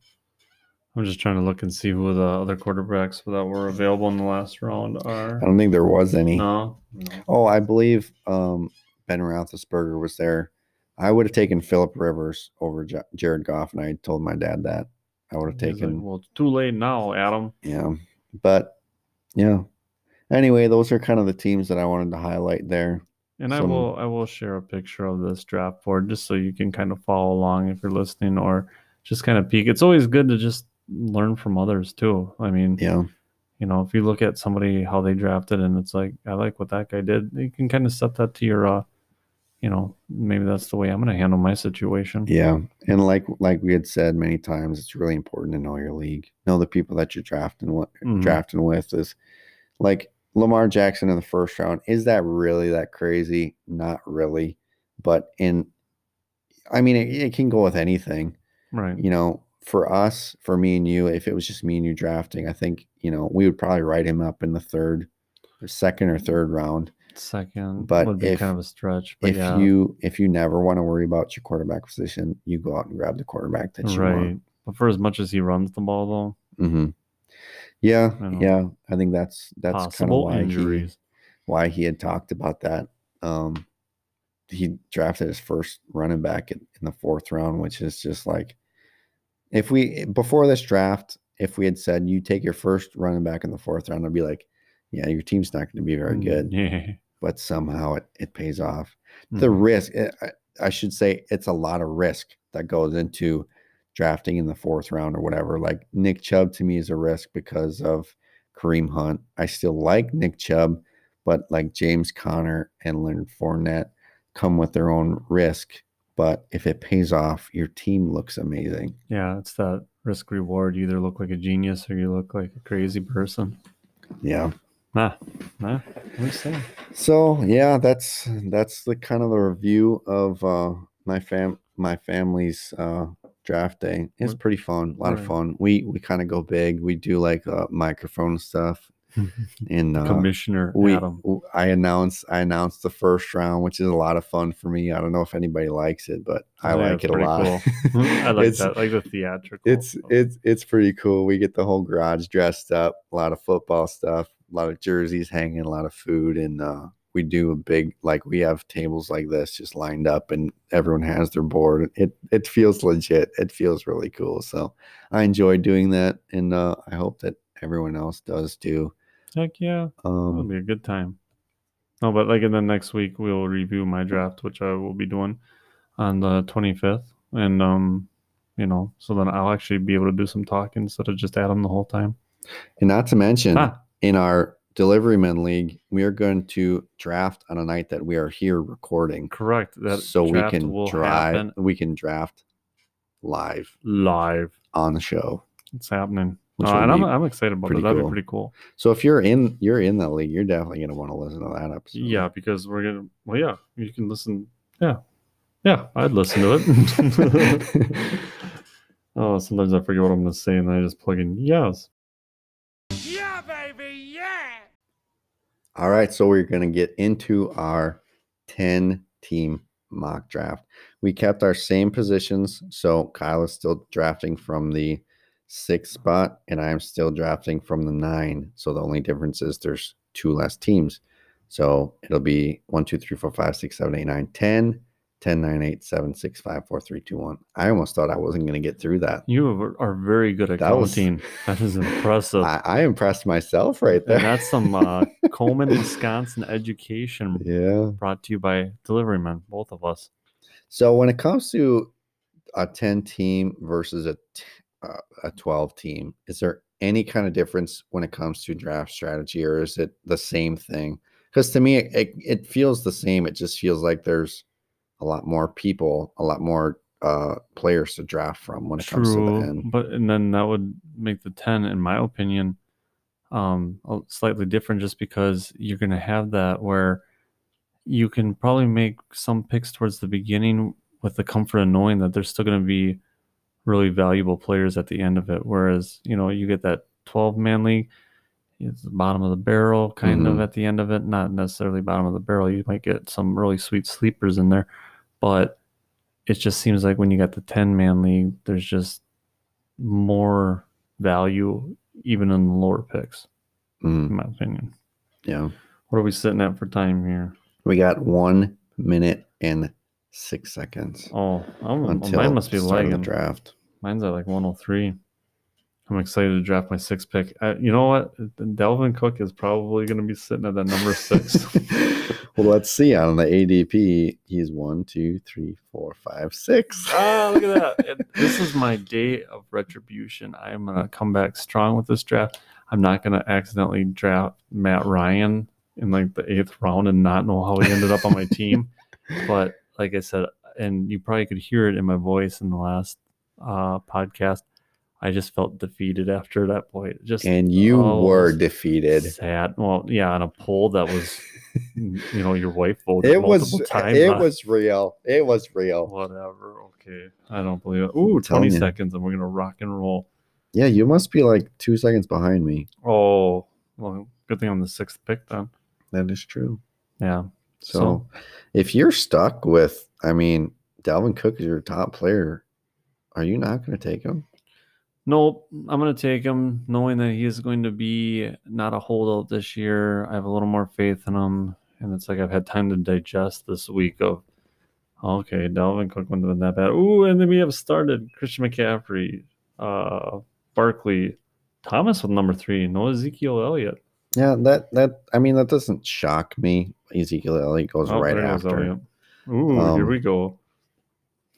I'm just trying to look and see who the other quarterbacks that were available in the last round are. I don't think there was any. No. no. Oh, I believe um, Ben Roethlisberger was there. I would have taken Philip Rivers over J- Jared Goff, and I told my dad that. I would have He's like, taken. well, it's too late now, Adam. yeah, but yeah. Anyway, those are kind of the teams that I wanted to highlight there. And I will I will share a picture of this draft board just so you can kind of follow along if you're listening or just kind of peek. It's always good to just learn from others too. I mean, Yeah, you know, if you look at somebody how they drafted and it's like I like what that guy did, you can kind of set that to your uh you know, maybe that's the way I'm going to handle my situation. yeah, and like like we had said many times, it's really important to know your league, know the people that you're drafting with. Mhm. Drafting with is like Lamar Jackson in the first round. Is that really that crazy? Not really, but in, I mean, it, it can go with anything. Right. you know, for us, for me and you, if it was just me and you drafting, I think, you know, we would probably write him up in the third or second or third round. Second But would be if- kind of a stretch. But if yeah, you if you never want to worry about your quarterback position, you go out and grab the quarterback that you right. want. But for as much as he runs the ball though, mm-hmm. Yeah, I yeah. I think that's that's kind of why he why he had talked about that. Um, he drafted his first running back in, in the fourth round, which is just like if we before this draft, if we had said you take your first running back in the fourth round, I'd be like, yeah, your team's not going to be very Mm, good, Yeah. but somehow it, it pays off. The Mhm. risk, eh, I, I should say, it's a lot of risk that goes into drafting in the fourth round or whatever. Like Nick Chubb to me is a risk because of Kareem Hunt. I still like Nick Chubb, but like James Conner and Leonard Fournette come with their own risk. But if it pays off, your team looks amazing. Yeah, it's that risk reward. You either look like a genius or you look like a crazy person. Yeah. Nah, nah. So yeah, that's that's the kind of the review of uh my fam my family's uh draft day. It's pretty fun, a lot of fun. We we kind of go big. We do like uh microphone stuff and uh Commissioner we Adam. I announced I announced the first round, which is a lot of fun for me. I don't know if anybody likes it, but I Yeah, like it a lot. cool. I like It's- that. Like the theatrical. it's stuff. it's it's pretty cool. We get the whole garage dressed up, a lot of football stuff, a lot of jerseys hanging, a lot of food, and uh, we do a big like we have tables like this just lined up, and everyone has their board. It it feels legit. It feels really cool. So I enjoy doing that, and uh, I hope that everyone else does too. Heck yeah. Um, be a good time. No, but like in the next week we'll review my draft, which I will be doing on the 25th, and um, you know, so then I'll actually be able to do some talking instead of just Adam the whole time. and not to mention, Ah, in our delivery men league, we are going to draft on a night that we are here recording. correct. That so we can drive happen we can draft live live. on the show It's happening. Uh, and I'm, I'm excited about it. That'd cool. be pretty cool. so if you're in you're in that league you're definitely going to want to listen to that episode Yeah, because we're gonna. Well, yeah, you can listen. Yeah, yeah, I'd listen to it. oh, sometimes I forget what I'm gonna say, and then I just plug in yes. All right so we're going to get into our 10 team mock draft. We kept our same positions so kyle is still drafting from the sixth spot and i'm still drafting from the nine. So the only difference is there's two less teams. So it'll be 1 2 3 4 5 6 7 8 9 10 10 9 8 7 6 5 4 3 2 1 i almost thought i wasn't going to get through that You are- are very good at That was- counting. that is impressive. I, I impressed myself right there and that's some uh, Coleman, Wisconsin education yeah brought to you by Delivery Man, both of us. So when it comes to a 10 team versus a t- uh, a 12 team, is there any kind of difference when it comes to draft strategy or is it the same thing? Because to me, it, it, it feels the same. It just feels like there's a lot more people, a lot more uh, players to draft from when it comes to the end. but and then that would make the ten, in my opinion, um, slightly different, just because you're going to have that where you can probably make some picks towards the beginning with the comfort of knowing that there's still going to be really valuable players at the end of it. Whereas you know you get that twelve man league. It's the bottom of the barrel, kind of Mhm. at the end of it. Not necessarily bottom of the barrel. You might get some really sweet sleepers in there, but it just seems like when you got the 10 man league, there's just more value even in the lower picks, Mm, in my opinion. yeah. What are we sitting at for time here? We got one minute and six seconds Oh, I'm, until mine must be of the lagging. draft. Mine's at like 103. I'm excited to draft my sixth pick. Uh, you know what? Dalvin Cook is probably going to be sitting at that number six. well, let's see. On the ADP, he's one, two, three, four, five, six. ah, look at that. And this is my day of retribution. I am going to come back strong with this draft. I'm not going to accidentally draft Matt Ryan in like the eighth round and not know how he ended up on my team. But like I said, and you probably could hear it in my voice in the last uh, podcast. I just felt defeated after that point. Just and you oh, were defeated. sad. Well, yeah, on a poll that was, you know, your wife voted It was times. it was real. It was real. whatever. Okay, I don't believe it. Ooh, I'm 20 seconds, and we're gonna rock and roll. Yeah, you must be like two seconds behind me. Oh, well, good thing I'm the sixth pick then. That is true. Yeah. So, So- if you're stuck with, I mean, Dalvin Cook is your top player, are you not going to take him? Nope, I'm gonna take him, knowing that he is going to be not a holdout this year. I have a little more faith in him, and it's like I've had time to digest this week of. Okay, Dalvin Cook wouldn't have been that bad. Ooh, and then we have started Christian McCaffrey, uh, Barkley, Thomas with number three, no Ezekiel Elliott. Yeah, that that I mean that doesn't shock me. Ezekiel Elliott goes Oh, right goes after. Elliott. Ooh, here Um, we go.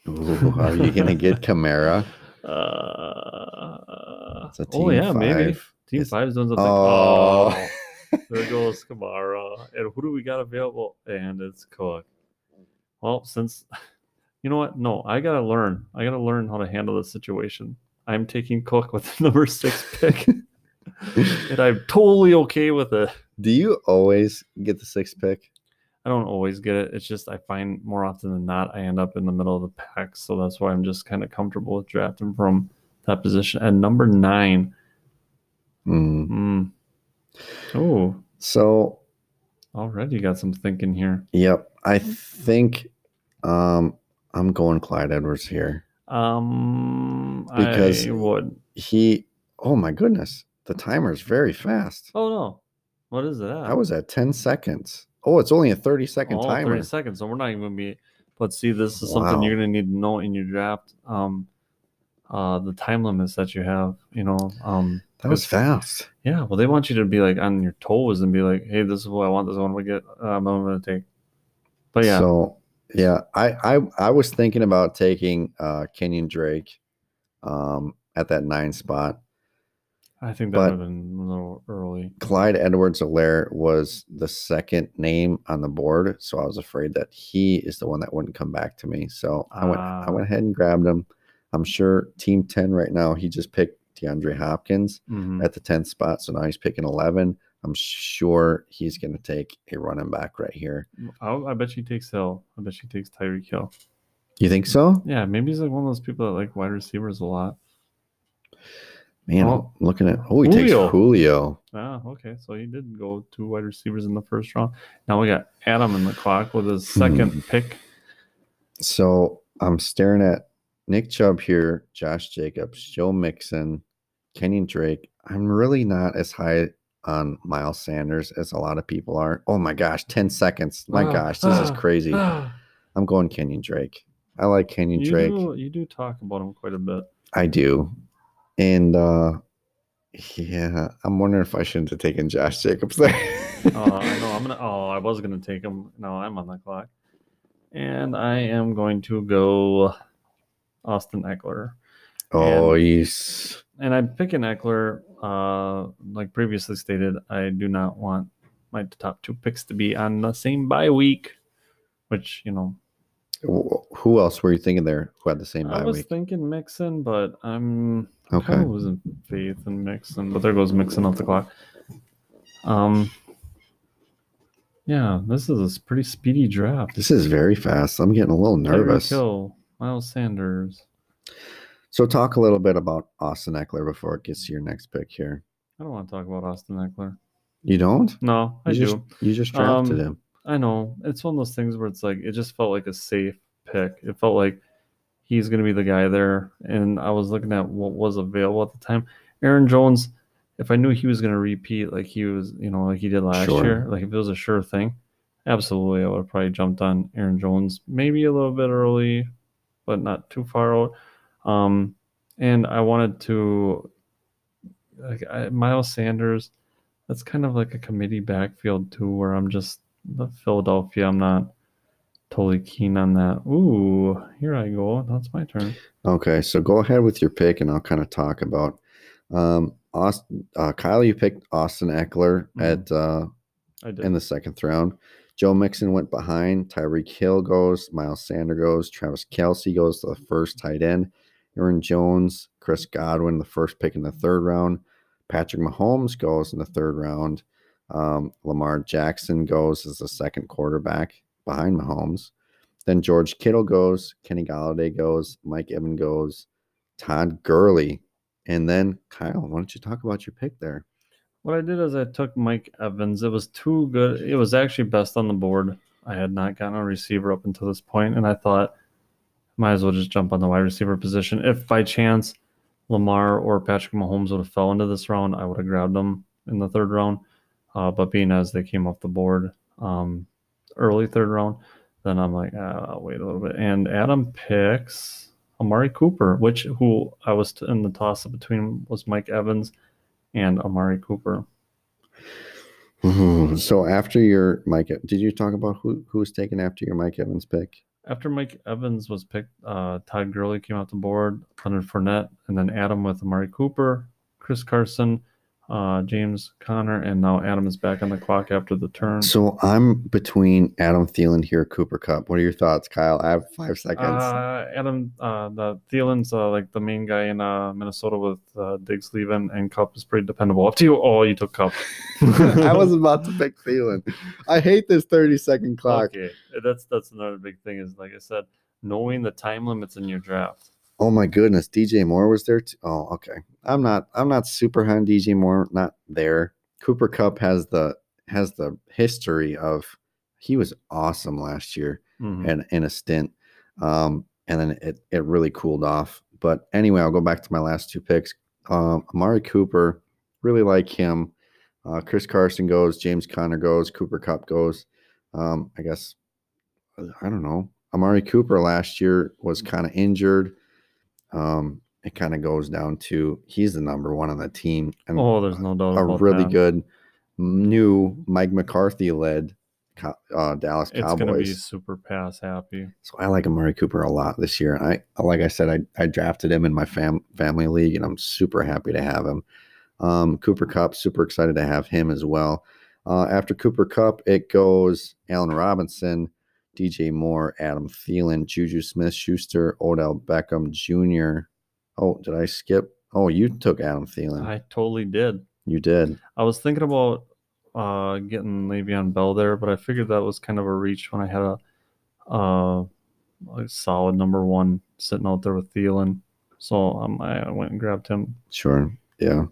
Ooh, are you gonna get Kamara? Uh, It's a oh yeah, maybe team It's- five's doing something. Oh. Oh, there goes Kamara. And who do we got available? And it's Cook. Well, since you know what, no, I gotta learn. I gotta learn how to handle this situation. I'm taking Cook with the number six pick, and I'm totally okay with it. Do you always get the sixth pick? I don't always get it. It's just I find more often than not I end up in the middle of the pack, so that's why I'm just kind of comfortable with drafting from that position. And number nine, Mm. mm, oh, So, already got some thinking here. yep, I think um, I'm going Clyde Edwards here. Um, Because- I would. He, oh my goodness, the timer is very fast. Oh no, what is it? At? I was at 10 seconds. Oh, it's only a 30 second oh, timer. 30 seconds, so we're not even gonna be. But see, this is something you're gonna need to know in your draft. Um, uh, the time limits that you have. You know, um, That was fast. Yeah, well, they want you to be like on your toes and be like, "Hey, this is what I want. This one what we get. Um, I'm going to take." But yeah, So yeah, I I I was thinking about taking uh Kenyon Drake um at that nine spot. I think that but- would have been a little early. Clyde Edwards Helaire was the second name on the board, so I was afraid that he is the one that wouldn't come back to me. So I went I Ah. went ahead and grabbed him. I'm sure Team 10 right now, he just picked DeAndre Hopkins Mhm. at the 10th spot. So now he's picking 11. I'm sure he's going to take a running back right here. I, I bet she takes Hill. I bet she takes Tyreek Hill. You think so? Yeah, maybe he's like one of those people that like wide receivers a lot. Man, Oh. I'm looking at oh, he Julio. takes Julio. Ah, okay. So he did go two wide receivers in the first round. Now we got Adam in the clock with his second Hmm. pick. So I'm staring at Nick Chubb here, Josh Jacobs, Joe Mixon, Kenyon Drake. I'm really not as high on Miles Sanders as a lot of people are. Oh my gosh, 10 seconds. My Ah, gosh, this is ah, crazy. I'm going Kenyon Drake. I like Kenyon you Drake. do you do talk about him quite a bit. I do. And uh yeah, I'm wondering if I shouldn't have taken Josh Jacobs there. uh, I know I'm gonna. Oh, I was gonna take him. No, I'm on the clock, and I am going to go Austin Ekeler. oh, he's And I'm picking Ekeler. Uh, like previously stated, I do not want my top two picks to be on the same bye week. Which you know, who else were you thinking there who had the same I was week? thinking Mixon, but I'm Okay. kind of losing faith and Mixon, But there goes Mixon off the clock. Um. Yeah, this is a pretty speedy draft. This is very fast. I'm getting a little Tyreek nervous. Hill, Miles Sanders. So talk a little bit about Austin Ekeler before it gets to your next pick here. I don't want to talk about Austin Ekeler. You don't? No, I You do. just you just drafted Um, him. I know. It's one of those things where it's like it just felt like a safe pick. It felt like he's going to be the guy there. And I was looking at what was available at the time. Aaron Jones, if I knew he was going to repeat like he was, you know, like he did last Sure. year, like if it was a sure thing, absolutely, I would have probably jumped on Aaron Jones maybe a little bit early, but not too far out. Um, and I wanted to like I, Miles Sanders. That's kind of like a committee backfield too, where I'm just the Philadelphia. I'm not totally keen on that. Ooh, here I go. That's my turn. Okay, so go ahead with your pick, and I'll kind of talk about. Um, Austin, uh, Kyle, you picked Austin Ekeler Mhm. at uh, in the second round. Joe Mixon went behind. Tyreek Hill goes. Miles Sander goes. Travis Kelce goes to the first tight end. Aaron Jones, Chris Godwin, the first pick in the third round. Patrick Mahomes goes in the third round. Um, Lamar Jackson goes as the second quarterback behind Mahomes. Then George Kittle goes. Kenny Golladay goes. Mike Evan goes. Todd Gurley. And then Kyle, why don't you talk about your pick there? What I did is I took Mike Evans. It was too good. It was actually best on the board. I had not gotten a receiver up until this point, and I thought might as well just jump on the wide receiver position. If by chance Lamar or Patrick Mahomes would have fell into this round, I would have grabbed them in the third round. Uh, but being as they came off the board um, early third round, then I'm like, ah, I'll wait a little bit. And Adam picks Amari Cooper, which who I was in the toss up between was Mike Evans and Amari Cooper. Ooh, So after your Mike, did you talk about who who was taken after your Mike Evans pick? After Mike Evans was picked, uh, Todd Gurley came off the board, Leonard Fournette, and then Adam with Amari Cooper, Chris Carson, uh, James Conner, and now Adam is back on the clock after the turn. So I'm between Adam Thielen here, Cooper Kupp. What are your thoughts, Kyle? I have five seconds. Uh, Adam, uh, the Thielen's uh, like the main guy in uh, Minnesota with uh, Diggs leaving, and Kupp is pretty dependable. Up to you. Oh, you took Kupp. I was about to pick Thielen. I hate this 30 second clock. Okay, that's that's another big thing. Is like I said, knowing the time limits in your draft. Oh my goodness, DJ Moore was there too. Oh, okay. I'm not I'm not super high on DJ Moore, not there. Cooper Kupp has the has the history of he was awesome last year. Mhm. and in a stint. Um, and then it, it really cooled off. But anyway, I'll go back to my last two picks. Um, Amari Cooper, really like him. Uh, Chris Carson goes, James Conner goes, Cooper Kupp goes. Um, I guess I don't know. Amari Cooper last year was kind of injured. Um, it kind of goes down to he's the number one on the team. And Oh, there's no doubt a really that. good new Mike McCarthy led uh, Dallas It's gonna be super pass happy. So I like Amari Cooper a lot this year. And I, like I said, I, I drafted him in my fam- family league, and I'm super happy to have him. Um, Cooper Kupp, super excited to have him as well. Uh, after Cooper Kupp, it goes Allen Robinson, DJ Moore, Adam Thielen, Juju Smith Schuster, Odell Beckham Jr. Oh, did I skip? Oh, you took Adam Thielen. I totally did. you did. I was thinking about uh, getting Le'Veon Bell there, but I figured that was kind of a reach when I had a, uh, a solid number one sitting out there with Thielen. So um, I went and grabbed him. Sure. Yeah.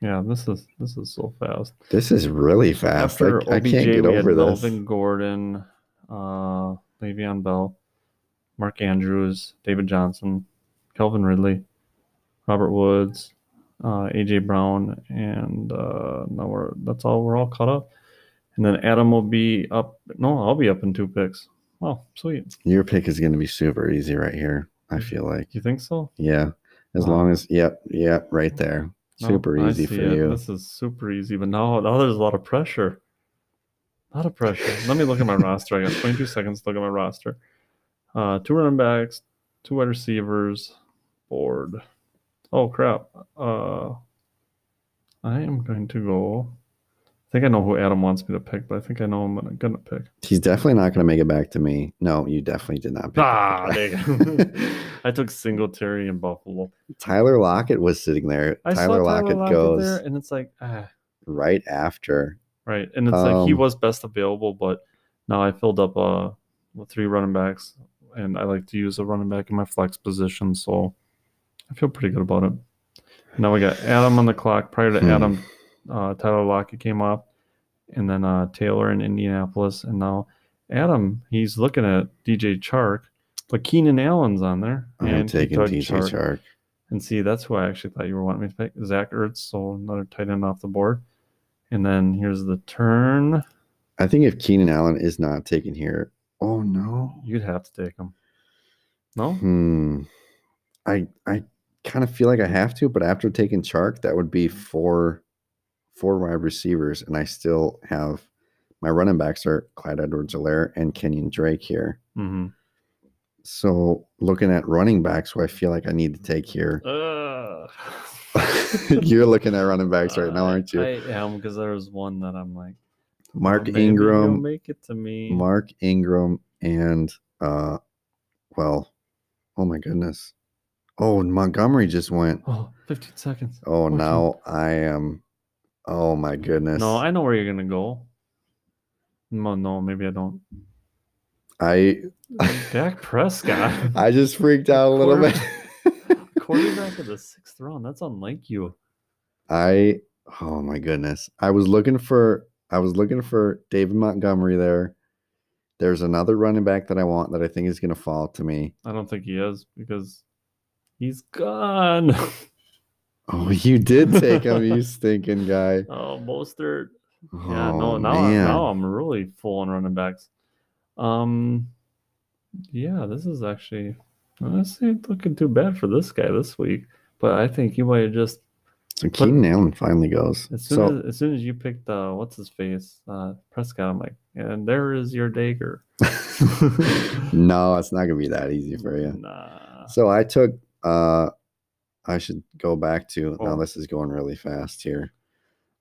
Yeah, this is this is so fast. This is really fast. I, After I OBJ, can't get over this. Melvin Gordon, uh, Le'Veon Bell, Mark Andrews, David Johnson, Calvin Ridley, Robert Woods, uh, AJ Brown, and uh, now we're that's all. We're all caught up. And then Adam will be up. No, I'll be up in two picks. Oh, sweet. Your pick is going to be super easy right here. I feel like. You think so? Yeah. As Wow. long as, yep, yep, right there. Super easy for it. you. This is super easy, but now, now there's a lot of pressure. A lot of pressure. Let me look at my roster. I got 22 seconds to look at my roster. Uh, two running backs, two wide receivers, board. Oh crap. Uh, I am going to go. I think I know who Adam wants me to pick, but I think I know I'm gonna, gonna pick. He's definitely not going to make it back to me. No, you definitely did not. Pick Ah. I took Singletary in Buffalo. Tyler Lockett was sitting there. I Tyler Lockett Tyler Lockett goes there, and it's like, ah. right after. Right. And it's like he Um, was best available, but now I filled up uh with three running backs and I like to use a running back in my flex position, so I feel pretty good about it. Now we got Adam on the clock. Prior to Hmm. Adam, uh, Tyler Lockett came off, and then uh, Taylor in Indianapolis, and now Adam, he's looking at DJ Chark, but Keenan Allen's on there. I'm and taking DJ Chark. Chark. And see, that's who I actually thought you were wanting me to pick. Zach Ertz, so another tight end off the board. And then here's the turn. I think if Keenan Allen is not taken here, oh no. You'd have to take him. No? Hmm. I I kind of feel like I have to, but after taking Chark, that would be four four wide receivers, and I still have my running backs are Clyde Edwards Helaire and Kenyon Drake here. hmm So looking at running backs, who I feel like I need to take here. Ugh. You're looking at running backs right now, aren't you? I am because there was one that I'm like, Mark "Oh, Ingram, make it to me. Mark Ingram, and uh, well, oh my goodness, oh Montgomery just went. Oh, 15 seconds. Oh, Okay. now I am. Oh my goodness. No, I know where you're gonna go. No, no, maybe I don't. I Dak Prescott, I just freaked out a little bit. Quarterback of the sixth round. That's unlike you. I oh my goodness. I was looking for I was looking for David Montgomery there. There's another running back that I want that I think is going to fall to me. I don't think he is because he's gone. Oh, you did take him, you stinking guy. oh, Mostert. Yeah, Oh, no, now man. now I'm really full on running backs. Um, yeah, this is actually this ain't looking too bad for this guy this week. But I think you might have just So Keenan Allen finally goes. as soon So as as soon as you picked uh what's his face uh Prescott, I'm like, and there is your dagger. no, it's not gonna be that easy for you. Nah. So I took uh I should go back to now Oh. this is going really fast here.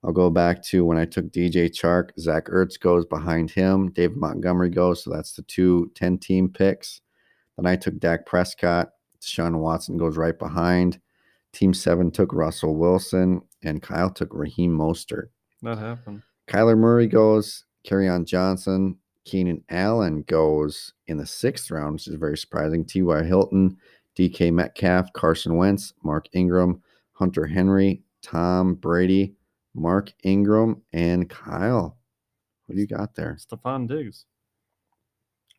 I'll go back to when I took DJ Chark, Zach Ertz goes behind him, David Montgomery goes, so that's the two 10 team picks. Then I took Dak Prescott, Deshaun Watson goes right behind. Team seven took Russell Wilson, and Kyle took Raheem Mostert. That happened. Kyler Murray goes, Kerryon Johnson, Keenan Allen goes in the sixth round, which is very surprising. T.Y. Hilton, DK Metcalf, Carson Wentz, Mark Ingram, Hunter Henry, Tom Brady, Mark Ingram, and Kyle. What do you got there? Stefon Diggs.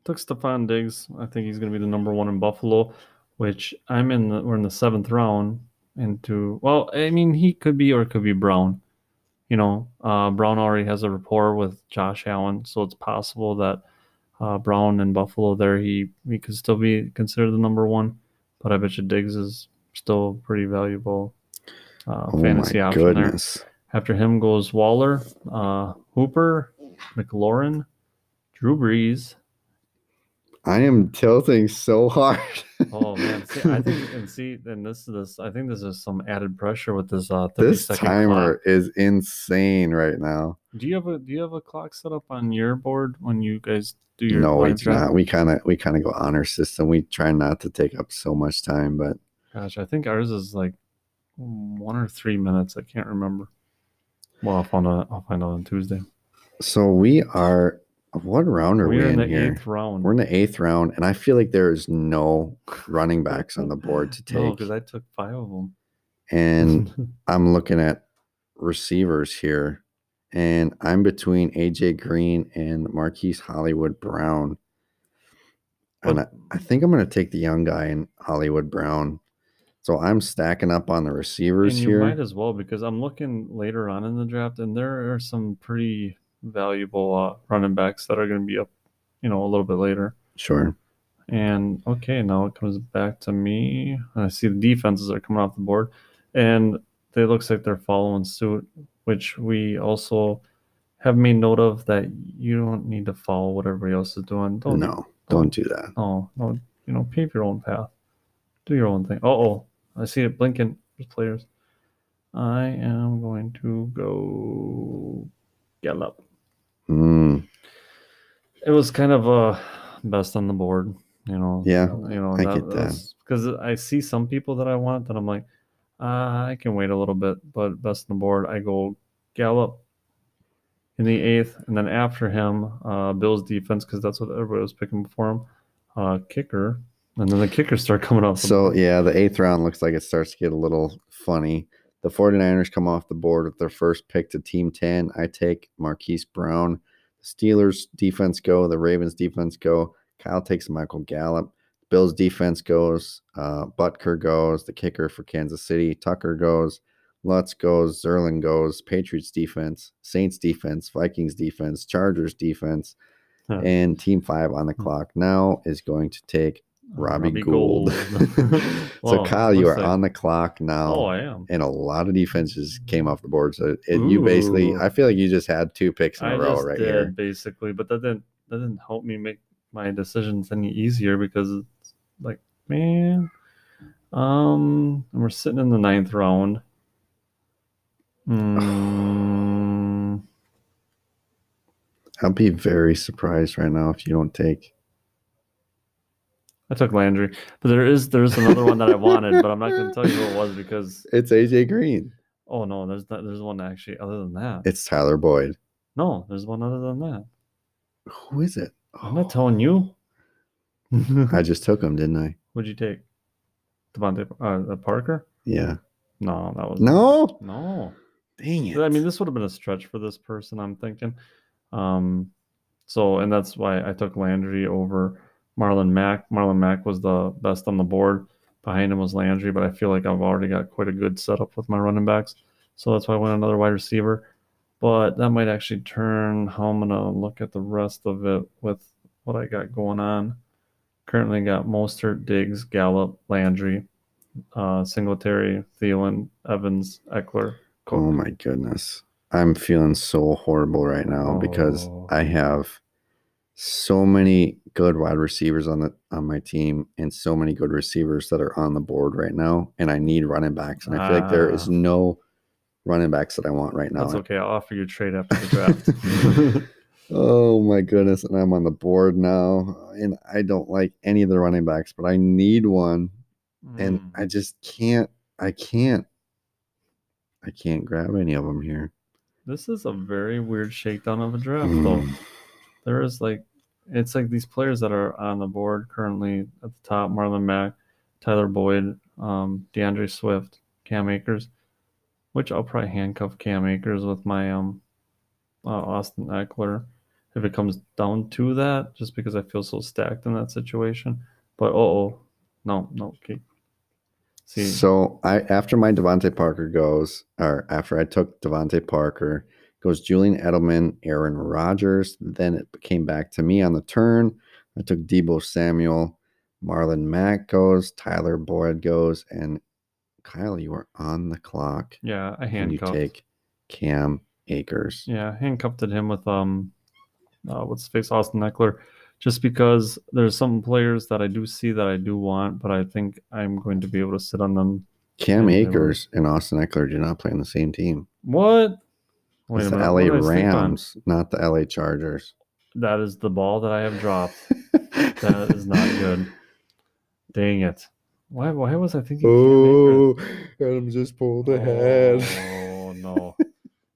Took Stefon Diggs. I think he's going to be the number one in Buffalo, which I'm in. The, we're in the seventh round into. Well, I mean, he could be or it could be Brown. You know, uh, Brown already has a rapport with Josh Allen, so it's possible that uh, Brown in Buffalo there he he could still be considered the number one. But I bet you Diggs is still pretty valuable uh, Oh fantasy option there. After him goes Waller, uh, Hooper, McLaurin, Drew Brees. I am tilting so hard. Oh man, see, I think and see, and this is this. I think this is some added pressure with this. Uh, 30 this timer clock. is insane right now. Do you have a Do you have a clock set up on your board when you guys do your? No, we do not. We kind of we kind of go honor system. We try not to take up so much time, but Gosh, I think ours is like one or three minutes. I can't remember. Well, I'll find out. I'll find out on Tuesday. so we are. What round are we We're in in, the here? eighth round. We're in the eighth round, and I feel like there is no running backs on the board to No, take. because I took five of them. and I'm looking at receivers here, and I'm between AJ Green and Marquise Hollywood Brown. And I, I think I'm going to take the young guy in Hollywood Brown. So I'm stacking up on the receivers and you here. might as well because I'm looking later on in the draft, and there are some pretty valuable uh, running backs that are going to be up, you know, a little bit later. Sure. And okay, now it comes back to me. I see the defenses are coming off the board, and it looks like they're following suit, which we also have made note of that you don't need to follow what everybody else is doing. Don't no, don't do that. Oh, no, you know, pave your own path. Do your own thing. Oh, oh, I see it blinking. There's players. I am going to go Gallup. Mm, It was kind of a best on the board, you know. Yeah, you know, I get that. because I see some people that I want that I'm like, uh, I can wait a little bit, but best on the board, I go Gallup in the eighth, and then after him, uh, Bills defense because that's what everybody was picking before him. Uh, kicker, and then the kickers start coming off. the So, yeah, the eighth round looks like it starts to get a little funny. The 49ers come off the board with their first pick to Team 10. I take Marquise Brown. The Steelers defense go. The Ravens defense go. Kyle takes Michael Gallup. Bills defense goes. Uh, Butker goes. The kicker for Kansas City. Tucker goes. Lutz goes. Zuerlein goes. Patriots defense. Saints defense. Vikings defense. Chargers defense. Huh. And Team 5 on the Hmm. clock now is going to take Robbie, Robbie Gould. Gould. so Kyle, you are on the clock now. Oh, I am. and a lot of defenses came off the board. So it, you basically, I feel like you just had two picks in I a row right did here. basically, but that didn't that didn't help me make my decisions any easier because it's like, man, um, and we're sitting in the ninth round. Mm, I'll be very surprised right now if you don't take. I took Landry, but there is there's another one that I wanted, but I'm not going to tell you who it was because It's AJ Green. oh no, there's not, there's one actually other than that. It's Tyler Boyd. no, there's one other than that. Who is it? I'm not telling you. I just took him, didn't I? What'd you take? DeVante uh, Parker? Yeah. No, that was No. No, Dang it. I mean this would have been a stretch for this person. I'm thinking, um, so and that's why I took Landry over Marlon Mack. Marlon Mack was the best on the board. Behind him was Landry, but I feel like I've already got quite a good setup with my running backs, so that's why I went another wide receiver. But that might actually turn how I'm gonna look at the rest of it with what I got going on. Currently got Mostert, Diggs, Gallup, Landry, uh, Singletary, Thielen, Evans, Ekeler, Cook. oh my goodness. I'm feeling so horrible right now because Oh. I have so many good wide receivers on the on my team and so many good receivers that are on the board right now and I need running backs and I feel like there is Ah. no running backs that I want right now. That's okay. I'll offer you a trade after the draft. Oh my goodness. And I'm on the board now. And I don't like any of the running backs, but I need one. And Mm. I just can't, I can't, I can't grab any of them here. this is a very weird shakedown of a draft, though. There is like, it's like these players that are on the board currently at the top: Marlon Mack, Tyler Boyd, um, D'Andre Swift, Cam Akers. Which I'll probably handcuff Cam Akers with my um, uh, Austin Ekeler if it comes down to that, just because I feel so stacked in that situation. But oh, no, no, okay. See, So I after my DeVante Parker goes, or after I took DeVante Parker, goes Julian Edelman, Aaron Rodgers. Then it came back to me on the turn. I took Deebo Samuel, Marlon Mack goes, Tyler Boyd goes, and Kyle, you are on the clock. yeah, I handcuffed. And you take Cam Akers. Yeah, handcuffed at him with um, uh, what's his face Austin Ekeler, just because there's some players that I do see that I do want, but I think I'm going to be able to sit on them. Cam Yeah, they were- Akers and Austin Ekeler do not play on the same team. What? Wait it's the minute. LA what did I sleep on? Rams, not the LA Chargers. That is the ball that I have dropped. That is not good. Dang it! Why? Why was I thinking? Oh, Adam just pulled ahead. Oh no!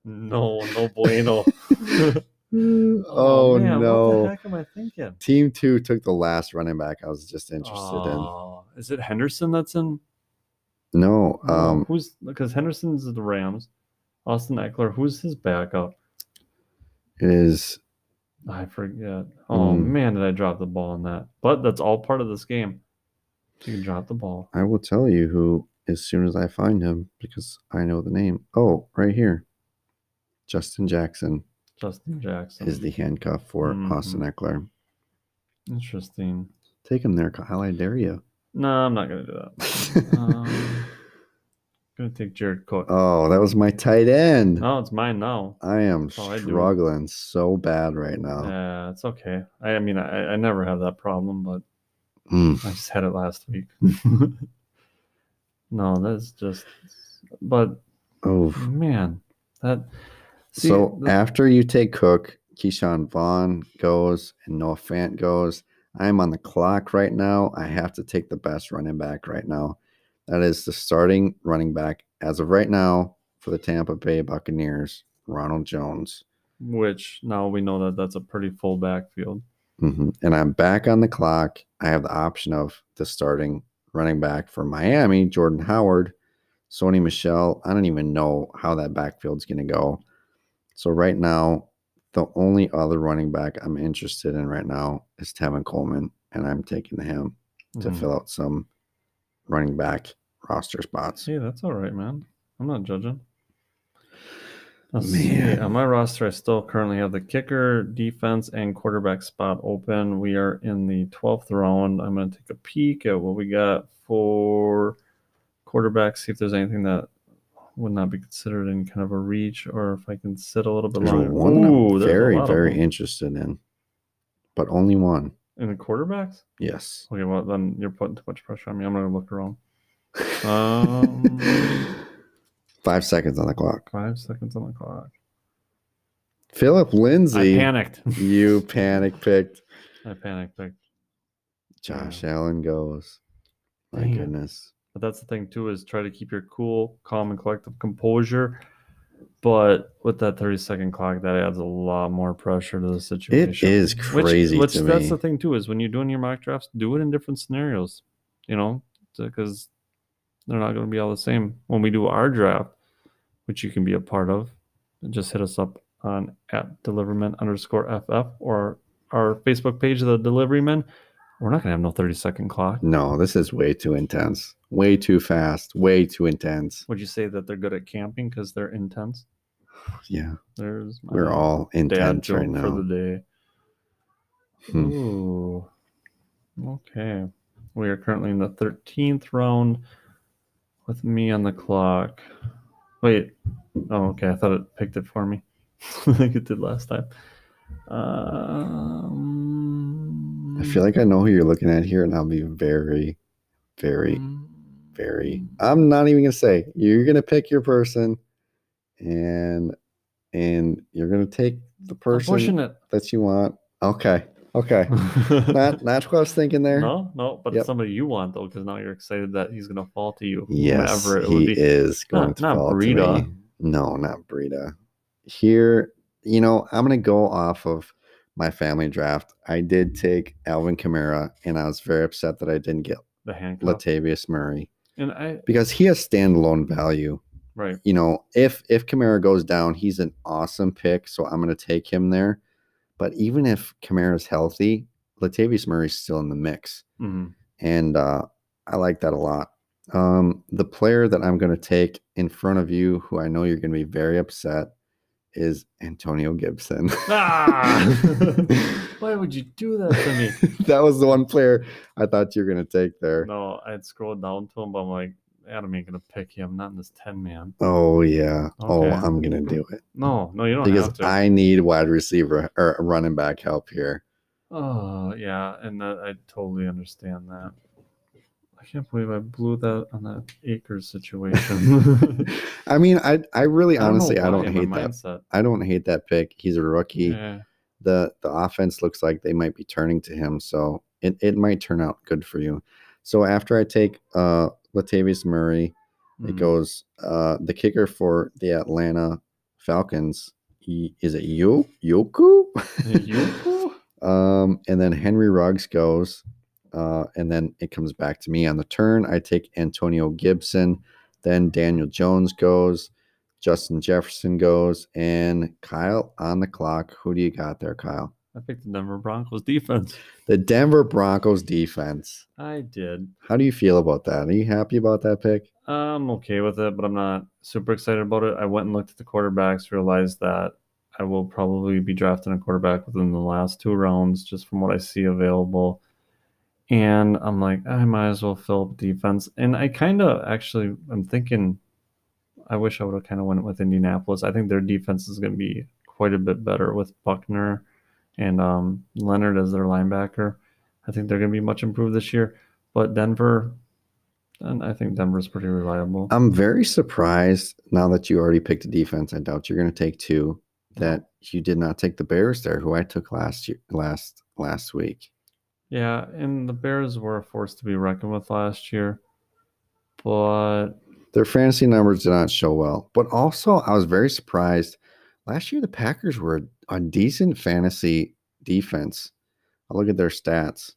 No, no bueno. oh man, What the no. heck am I thinking? Team two took the last running back I was just interested Oh, is it Henderson that's in? in. No, um, who's because Henderson's the Rams. Austin Ekeler, who's his backup? it is I forget. Oh Hmm. man, did I drop the ball on that? But that's all part of this game. You can drop the ball. I will tell you who as soon as I find him because I know the name. Oh, right here. Justin Jackson Justin Jackson. is the handcuff for Mhm. Austin Ekeler. Interesting. Take him there, Kyle. I dare you. No, I'm not gonna do that. um, gonna take Jared Cook. oh, that was my tight end. no, it's mine now. I am all I struggling so bad right now. Yeah, it's okay. I, I mean, I, I never have that problem, but Mm. I just had it last week. no, that's just. But Oh, man, that. See, so the- after you take Cook, Ke'Shawn Vaughn goes and Noah Fant goes. I'm on the clock right now. I have to take the best running back right now. That is the starting running back as of right now for the Tampa Bay Buccaneers, Ronald Jones. which now we know that that's a pretty full backfield. Mhm. And I'm back on the clock. I have the option of the starting running back for Miami, Jordan Howard, Sony Michel. I don't even know how that backfield's going to go. So right now, the only other running back I'm interested in right now is Tevin Coleman, and I'm taking him to Mhm. fill out some running back roster spots. Hey, that's all right, man. I'm not judging. Let's see. Man. On my roster, I still currently have the kicker, defense, and quarterback spot open. We are in the 12th round. I'm going to take a peek at what we got for quarterback, see if there's anything that would not be considered in kind of a reach or if I can sit a little bit There's longer. one Ooh, I'm very, very interested in, but only one. In the quarterbacks? Yes. Okay, well, then you're putting too much pressure on me. I'm going to look around. Um, Five seconds on the clock. five seconds on the clock. Philip I Lindsay. panicked. You panic picked. I panicked. picked. Josh Allen goes. My Dang it. goodness. But that's the thing too is try to keep your cool, calm, and collective composure. But with that 30 second clock, that adds a lot more pressure to the situation. It is crazy Which, which to that's me. the thing too is when you're doing your mock drafts, do it in different scenarios. You know, because they're not going to be all the same. When we do our draft, which you can be a part of, just hit us up on at deliverman underscore ff or our Facebook page the Deliverymen. We're not going to have no 30 second clock. No, this is way too intense. Way too fast. Way too intense. Would you say that they're good at camping because they're intense? Yeah. There's We're all intense right for now. the day. Hmm. Ooh. Okay. We are currently in the 13th round with me on the clock. Wait. Oh, okay. I thought it picked it for me like it did last time. Um, I feel like I know who you're looking at here, and I'll be very, very, Mm. Very. I'm not even gonna say. You're gonna pick your person, and and you're gonna take the person pushing it. that you want. Okay. Okay. not not what I was thinking there. No, no, but Yep. somebody you want though, because now you're excited that he's gonna fall to you. Yes, whomever it he would be. is going Not, to not fall to Breida. me. No, not Breida. Here, you know, I'm going to go off of my family draft. I did take Alvin Kamara, and I was very upset that I didn't get The handcuff. Latavius Murray and I because he has standalone value. right. You know, if if Kamara goes down, he's an awesome pick, so I'm going to take him there. But even if Kamara's healthy, Latavius Murray's still in the mix hmm and uh, I like that a lot. Um, the player that I'm going to take in front of you, who I know you're going to be very upset, is Antonio Gibson. Ah! Why would you do that to me? that was the one player I thought you were going to take there. No, I'd scrolled down to him, but I'm like, Adam ain't gonna pick him, not in this 10 man. Oh yeah. Oh, I'm going to do it No, no, you don't because. I need wide receiver or running back help here. Oh, yeah, and that, I totally understand that. I can't believe I blew that on that Akers situation. I mean, I I really I don't know honestly I why don't in my hate that. mindset. I don't hate that pick. He's a rookie. Yeah. the the offense looks like they might be turning to him, so it, it might turn out good for you. So after I take uh Latavius Murray, it Mm. goes uh the kicker for the Atlanta Falcons. He, is it Yo Yoku? Yoku? um, and then Henry Ruggs goes, uh, and then it comes back to me on the turn. I take Antonio Gibson, then Daniel Jones goes, Justin Jefferson goes, and Kyle on the clock. Who do you got there, Kyle? I picked the Denver Broncos defense. The Denver Broncos defense. I did. How do you feel about that? Are you happy about that pick? I'm okay with it, but I'm not super excited about it. I went and looked at the quarterbacks, realized that I will probably be drafting a quarterback within the last two rounds, just from what I see available. And I'm like, I might as well fill up defense. And I kind of actually, I'm thinking, I wish I would have kind of went with Indianapolis. I think their defense is going to be quite a bit better with Buckner and um, Leonard as their linebacker. I think they're going to be much improved this year. But Denver, and I think Denver's pretty reliable. I'm very surprised now that you already picked a defense. I doubt you're going to take two. That you did not take the Bears there, who I took last year, last last week. Yeah, and the Bears were a force to be reckoned with last year. But Their fantasy numbers did not show well, but also I was very surprised. Last year, the Packers were a decent fantasy defense. I look at their stats.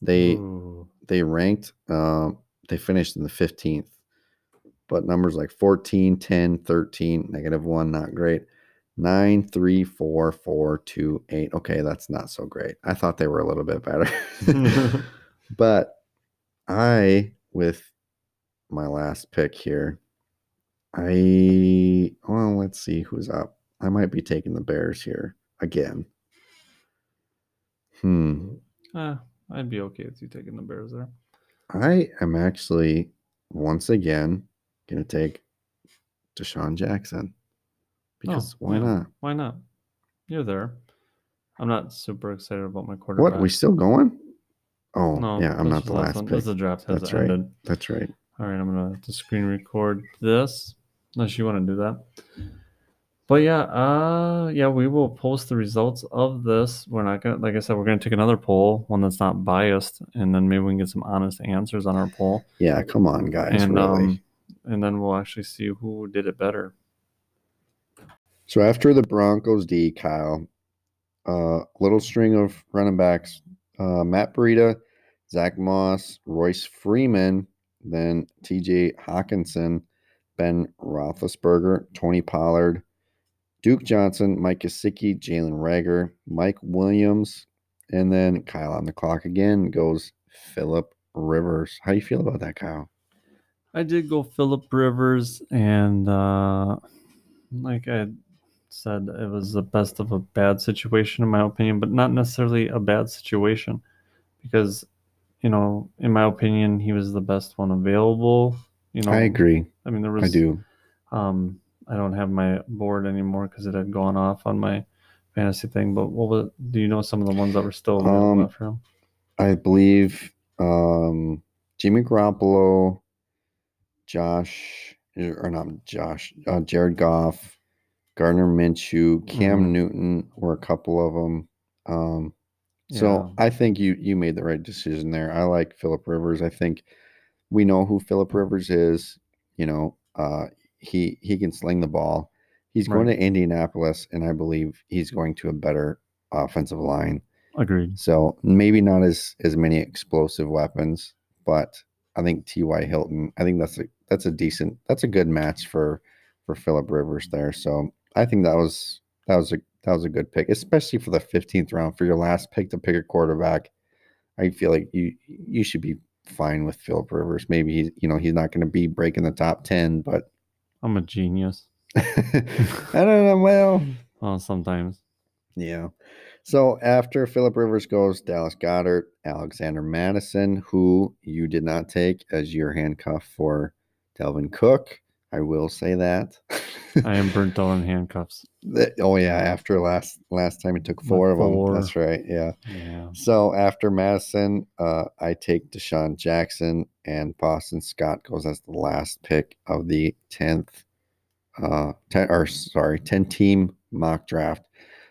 They ooh, they ranked. Um, they finished in the 15th, but numbers like 14, 10, 13, negative one, not great. Nine, three, four, four, two, eight. Okay, that's not so great. I thought they were a little bit better. but I, with my last pick here, I well, let's see who's up. I might be taking the Bears here again. Hmm. Eh, I'd be okay with you taking the Bears there. I am actually once again gonna take DeSean Jackson because Oh, why not? Why not? You're there. I'm not super excited about my quarterback. What? We still going? Oh No, yeah, I'm not the last one. pick. The draft has That's right. ended. That's right. All right, I'm gonna have to screen record this unless you want to do that. But yeah, uh, yeah, we will post the results of this. We're not gonna, like I said, we're gonna take another poll, one that's not biased, and then maybe we can get some honest answers on our poll, Yeah, come on, guys. and really. um, and then we'll actually see who did it better. So after the Broncos D, Kyle, uh, little string of running backs: uh, Matt Breida, Zach Moss, Royce Freeman, then T.J. Hockenson, Ben Roethlisberger, Tony Pollard, Duke Johnson, Mike Gesicki, Jalen Reagor, Mike Williams, and then Kyle on the clock again goes Philip Rivers. How do you feel about that, Kyle? I did go Philip Rivers, and uh, like I said, it was the best of a bad situation in my opinion, but not necessarily a bad situation because, you know, in my opinion, he was the best one available. You know, I agree. I mean, there was. I do. Um, I don't have my board anymore because it had gone off on my fantasy thing. But what was? Do you know some of the ones that were still available Um, after him? I believe um, Jimmy Garoppolo, Josh, or not Josh, uh, Jared Goff, Gardner Minshew, Cam Mhm. Newton were a couple of them. Um, so I think you you made the right decision there. I like Philip Rivers. I think we know who Philip Rivers is. You know, uh, he he can sling the ball. He's going to Indianapolis, and I believe he's going to a better offensive line. Agreed. So maybe not as as many explosive weapons, but I think T.Y. Hilton. I think that's a that's a decent that's a good match for for Philip Rivers there. So I think that was that was a that was a good pick, especially for the fifteenth round for your last pick to pick a quarterback. I feel like you you should be fine with Philip Rivers. Maybe he's you know he's not going to be breaking the top ten, but I'm a genius. I don't know. Well, Well, sometimes. Yeah. So after Philip Rivers goes, Dallas Goedert, Alexander Mattison, who you did not take as your handcuff for Dalvin Cook. I will say that. I am burnt out in handcuffs. That- oh yeah, after last last time it took four of them. That's right. Yeah. Yeah. So after Mattison, uh, I take DeSean Jackson, and Boston Scott goes as the last pick of the tenth, uh, ten or sorry, ten team mock draft.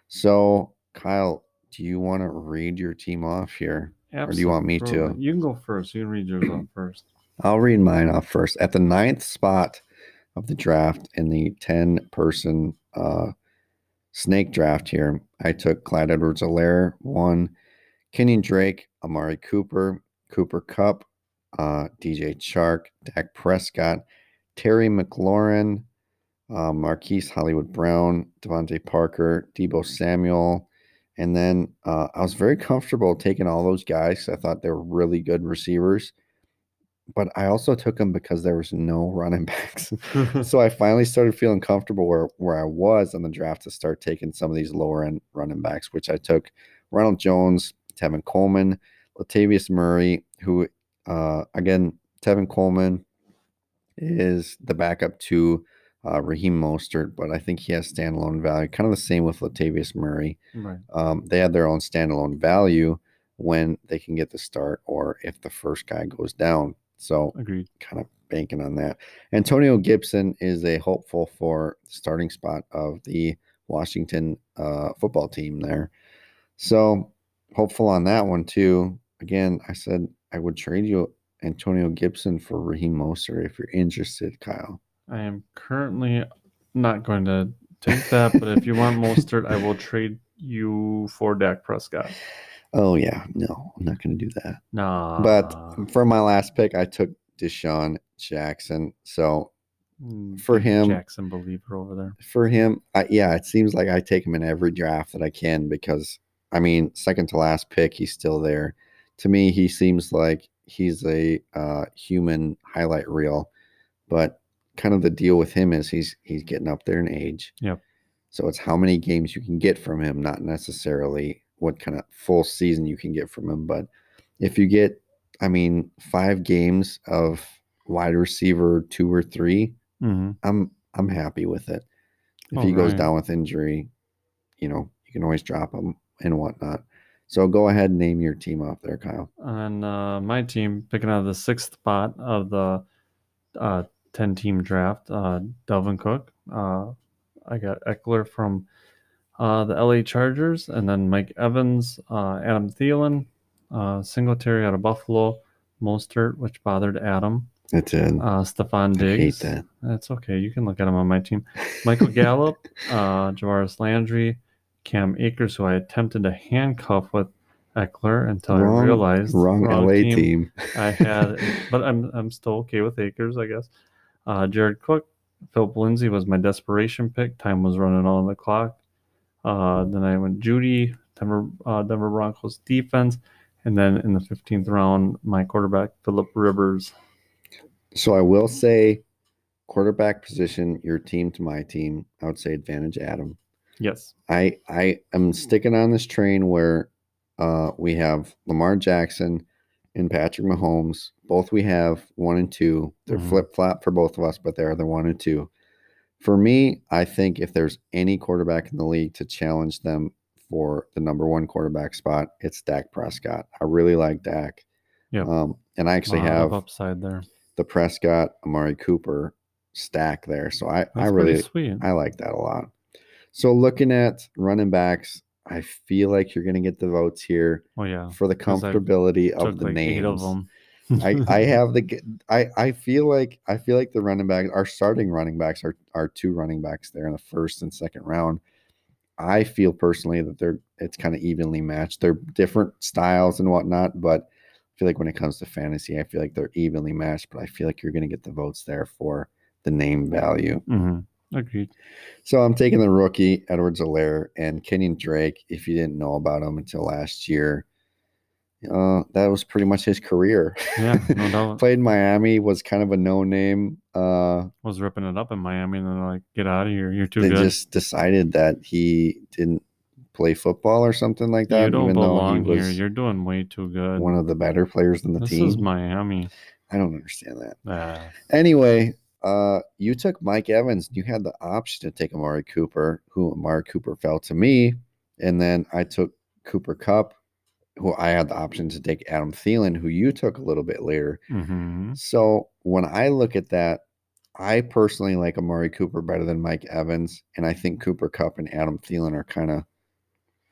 So Kyle, do you want to read your team off here? Or do you want me to? You can go first. You can read yours off first. I'll read mine off first. At the ninth spot of the draft in the 10 person uh, snake draft here, I took Clyde Edwards Helaire, one, Kenyon Drake, Amari Cooper, Cooper Kupp, uh, DJ Chark, Dak Prescott, Terry McLaurin, uh, Marquise Hollywood Brown, DeVante Parker, Deebo Samuel. And then uh, I was very comfortable taking all those guys. I thought they were really good receivers but I also took them because there was no running backs. so I finally started feeling comfortable where where I was on the draft to start taking some of these lower end running backs, which I took Ronald Jones, Tevin Coleman, Latavius Murray, who uh, again Tevin Coleman is the backup to uh, Raheem Mostert, but I think he has standalone value. Kind of the same with Latavius Murray right. um, they have their own standalone value when they can get the start or if the first guy goes down. So Agreed. kind of banking on that. Antonio Gibson is a hopeful for starting spot of the Washington uh, football team there. So hopeful on that one too. Again, I said I would trade you Antonio Gibson for Raheem Mostert if you're interested, Kyle. I am currently not going to take that, but if you want Mostert, I will trade you for Dak Prescott. Oh yeah, no, I'm not going to do that. Nah. But for my last pick, I took DeSean Jackson. So Mm, for him- Jackson believer over there. for him, I, yeah, it seems like I take him in every draft that I can because I mean, second to last pick, he's still there. To me, he seems like he's a uh, human highlight reel. But kind of the deal with him is he's he's getting up there in age. Yep. So it's how many games you can get from him, not necessarily what kind of full season you can get from him. But if you get, I mean, five games of wide receiver two or three, hmm I'm I'm happy with it. If Oh, he goes right. down with injury, you know, you can always drop him and whatnot. So go ahead and name your team off there, Kyle. And uh, my team picking out of the sixth spot of the uh, 10 team draft, uh, Dalvin Cook. Uh, I got Ekeler from uh, the LA Chargers, and then Mike Evans, uh, Adam Thielen, uh, Singletary out of Buffalo, Mostert, which bothered Adam, That's it. uh, Stefon I hate that. That's okay. You can look at him on my team. Michael Gallup, uh, Jarvis Landry, Cam Akers, who I attempted to handcuff with Ekeler until I realized wrong, LA team. I had, but I'm I'm still okay with Akers, I guess. Uh, Jared Cook, Phillip Lindsay was my desperation pick. Time was running on the clock. Uh, then I went Jeudy, Denver uh, Denver Broncos defense, and then in the 15th round, my quarterback Philip Rivers. So I will say, quarterback position, your team to my team. I would say advantage Adam. Yes. I I am sticking on this train where uh, we have Lamar Jackson and Patrick Mahomes. Both we have one and two. They're Mhm. flip flop for both of us, but they're the one and two. For me, I think if there's any quarterback in the league to challenge them for the number one quarterback spot, it's Dak Prescott. I really like Dak. Yep. Um, and I actually have upside there. the Prescott Amari Cooper stack there. So I, That's I really sweet. I like that a lot. So looking at running backs, I feel like you're going to get the votes here oh yeah, for the comfortability of the like names. of them. I, I have the I, I feel like I feel like the running back our starting running backs are are two running backs there in the first and second round. I feel personally that they're it's kind of evenly matched. They're different styles and whatnot, but I feel like when it comes to fantasy, I feel like they're evenly matched. But I feel like you're going to get the votes there for the name value. hmm Agreed. So I'm taking the rookie Edwards Helaire and Kenyon Drake. If you didn't know about him until last year, uh, that was pretty much his career. Yeah, no doubt. Played Miami, was kind of a no name. Uh, was ripping it up in Miami, and they're like, "Get out of here! You're too they good. just decided that he didn't play football or something like that. you don't belong he here. You're doing way too good. one of the better players in the this team. This is Miami. I don't understand that. Ah, Anyway, uh, you took Mike Evans. You had the option to take Amari Cooper, who Amari Cooper fell to me, and then I took Cooper Kupp, who I had the option to take Adam Thielen, who you took a little bit later. mhm. So when I look at that, I personally like Amari Cooper better than Mike Evans, and I think Cooper Kupp and Adam Thielen are kind of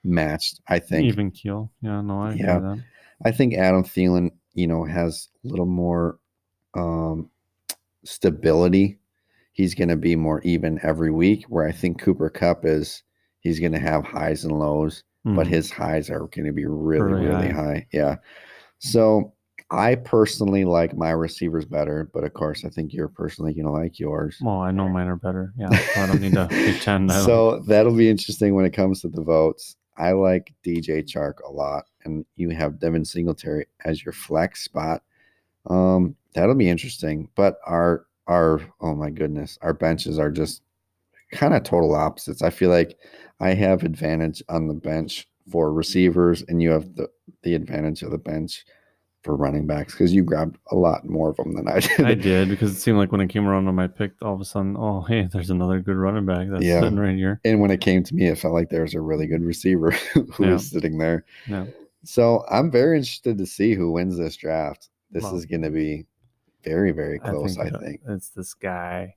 matched. I think Even keel. Yeah, no, I Yeah. that. I think Adam Thielen, you know, has a little more um, stability. He's going to be more even every week. Where I think Cooper Kupp is, he's going to have highs and lows, but Mhm. his highs are going to be really, Really really high. high. Yeah. So I personally like my receivers better, but of course, I think you're personally going to like yours. Well, I know mine are better. Yeah, so I don't need to pretend. So that'll be interesting when it comes to the votes. I like DJ Chark a lot, and you have Devin Singletary as your flex spot. Um, that'll be interesting. But our our oh my goodness, our benches are just kind of total opposites. I feel like I have advantage on the bench for receivers, and you have the the advantage of the bench for running backs because you grabbed a lot more of them than I did. I did because it seemed like when it came around on my pick, all of a sudden, oh hey, there's another good running back that's Yeah. sitting right here. and when it came to me, it felt like there was a really good receiver who Yeah. was sitting there. Yeah. So I'm very interested to see who wins this draft. This is going to be very, very close. I it- think. it's this guy.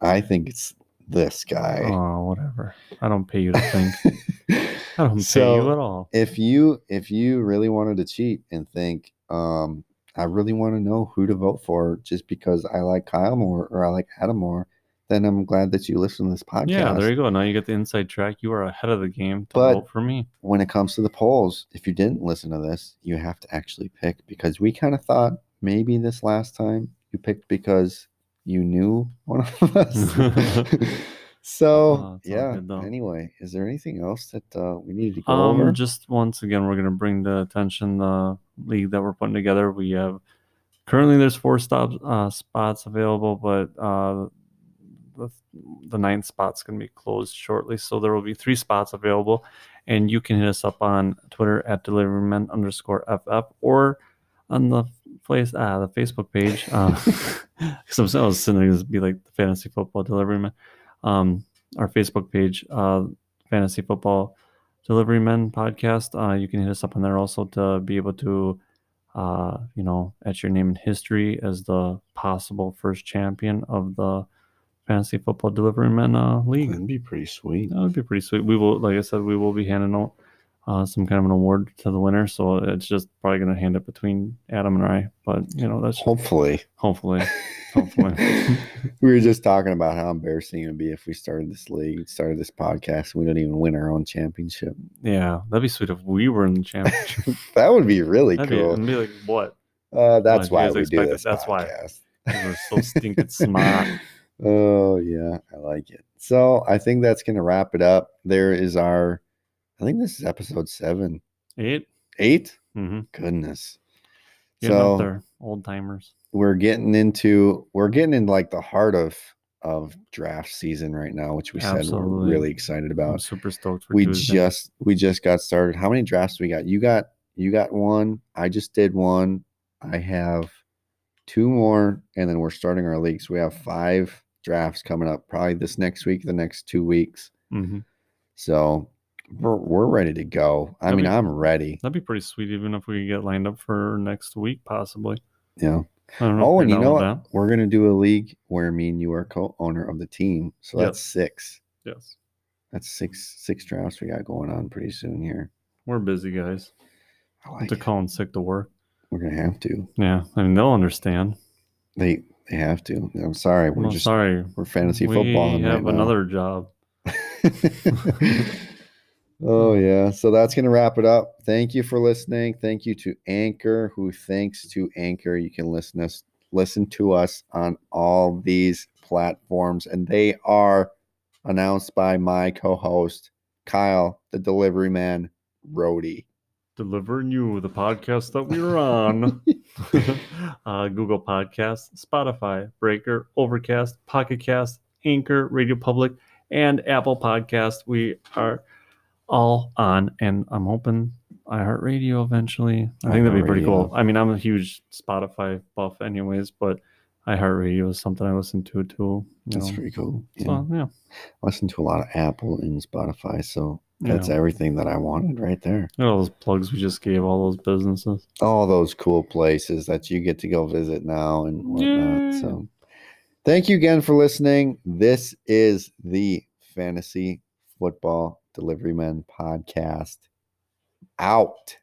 I think it's this guy. Oh, whatever. I don't pay you to think. I don't pay you at all. if you if you really wanted to cheat and think, um, I really want to know who to vote for just because I like Kyle more or I like Adam more, then I'm glad that you listen to this podcast. Yeah, there you go. Now you get the inside track. You are ahead of the game to But- vote for me. when it comes to the polls, if you didn't listen to this, you have to actually pick because we kind of thought maybe this last time you picked because you knew one of us. so Oh, yeah. Anyway, is there anything else that uh, we needed to go over? Um, just once again, we're gonna bring the attention the league that we're putting together. We have currently there's four stop uh, spots available, but uh, the the ninth spot's going to be closed shortly. So there will be three spots available, and you can hit us up on Twitter at deliverymen underscore ff or on the place ah the Facebook page. Because I was sitting there to be like the fantasy football deliveryman. Um, our Facebook page, uh, fantasy football deliverymen podcast. Uh, you can hit us up on there also to be able to uh, you know, at your name in history as the possible first champion of the fantasy football delivery men uh, league. That'd be pretty sweet. That would be pretty sweet. We will, like I said, we will be handing out uh, some kind of an award to the winner. So it's just probably going to hand it between Adam and I. But you know, that's Hopefully. hopefully, hopefully. we were just talking about how embarrassing it would be if we started this league, started this podcast, and we don't even win our own championship. yeah, that'd be sweet if we were in the championship. That would be really That'd be, cool. it'd be like what? uh, that's why we do this. That's why. We're so stinking smart. Oh yeah, I like it. So I think that's gonna wrap it up. There is our, I think this is episode seven, Eight. 8 Mm-hmm. Goodness. Getting so there, old timers. we're getting into we're getting in like the heart of of draft season right now, which we said we're really excited I'm about. super stoked we Tuesday. just we just got started. How many drafts we got? You got you got one. I just did one. I have two more, and then we're starting our league. So we have five drafts coming up. Probably this next week, the next two weeks. hmm So we're we're ready to go. I That'd mean, be- I'm ready. That'd be pretty sweet, even if we could get lined up for next week, possibly. Yeah. I don't know. Oh, and you know what? We're gonna do a league where me and you are co-owner of the team. So that's six. Yes, That's six six drafts we got going on pretty soon here. we're busy guys. I Have like to it. call in sick to work. We're gonna have to. Yeah, I mean they'll understand. They they have to. I'm sorry. We're just sorry. we're fantasy we football. We have another job. oh yeah. So that's gonna wrap it up. Thank you for listening. Thank you to Anchor, who thanks to Anchor, you can listen us listen to us on all these platforms, and they are announced by my co-host Kyle, the delivery man, Rody. Delivering you the podcast that we are on. uh, Google Podcasts, Spotify, Breaker, Overcast, Pocket Cast, Anchor, Radio Public, and Apple Podcast. We are all on, and I'm hoping iHeartRadio eventually. I think that'd be pretty cool. I mean, I'm a huge Spotify buff, anyways, but iHeartRadio is something I listen to too. you That's know. pretty cool. Yeah. So yeah, I listen to a lot of Apple and Spotify, so yeah. that's everything that I wanted right there. Look at all those plugs we just gave all those businesses. all those cool places that you get to go visit now and whatnot. So, thank you again for listening. This is the Fantasy Football Delivery Men podcast. Out.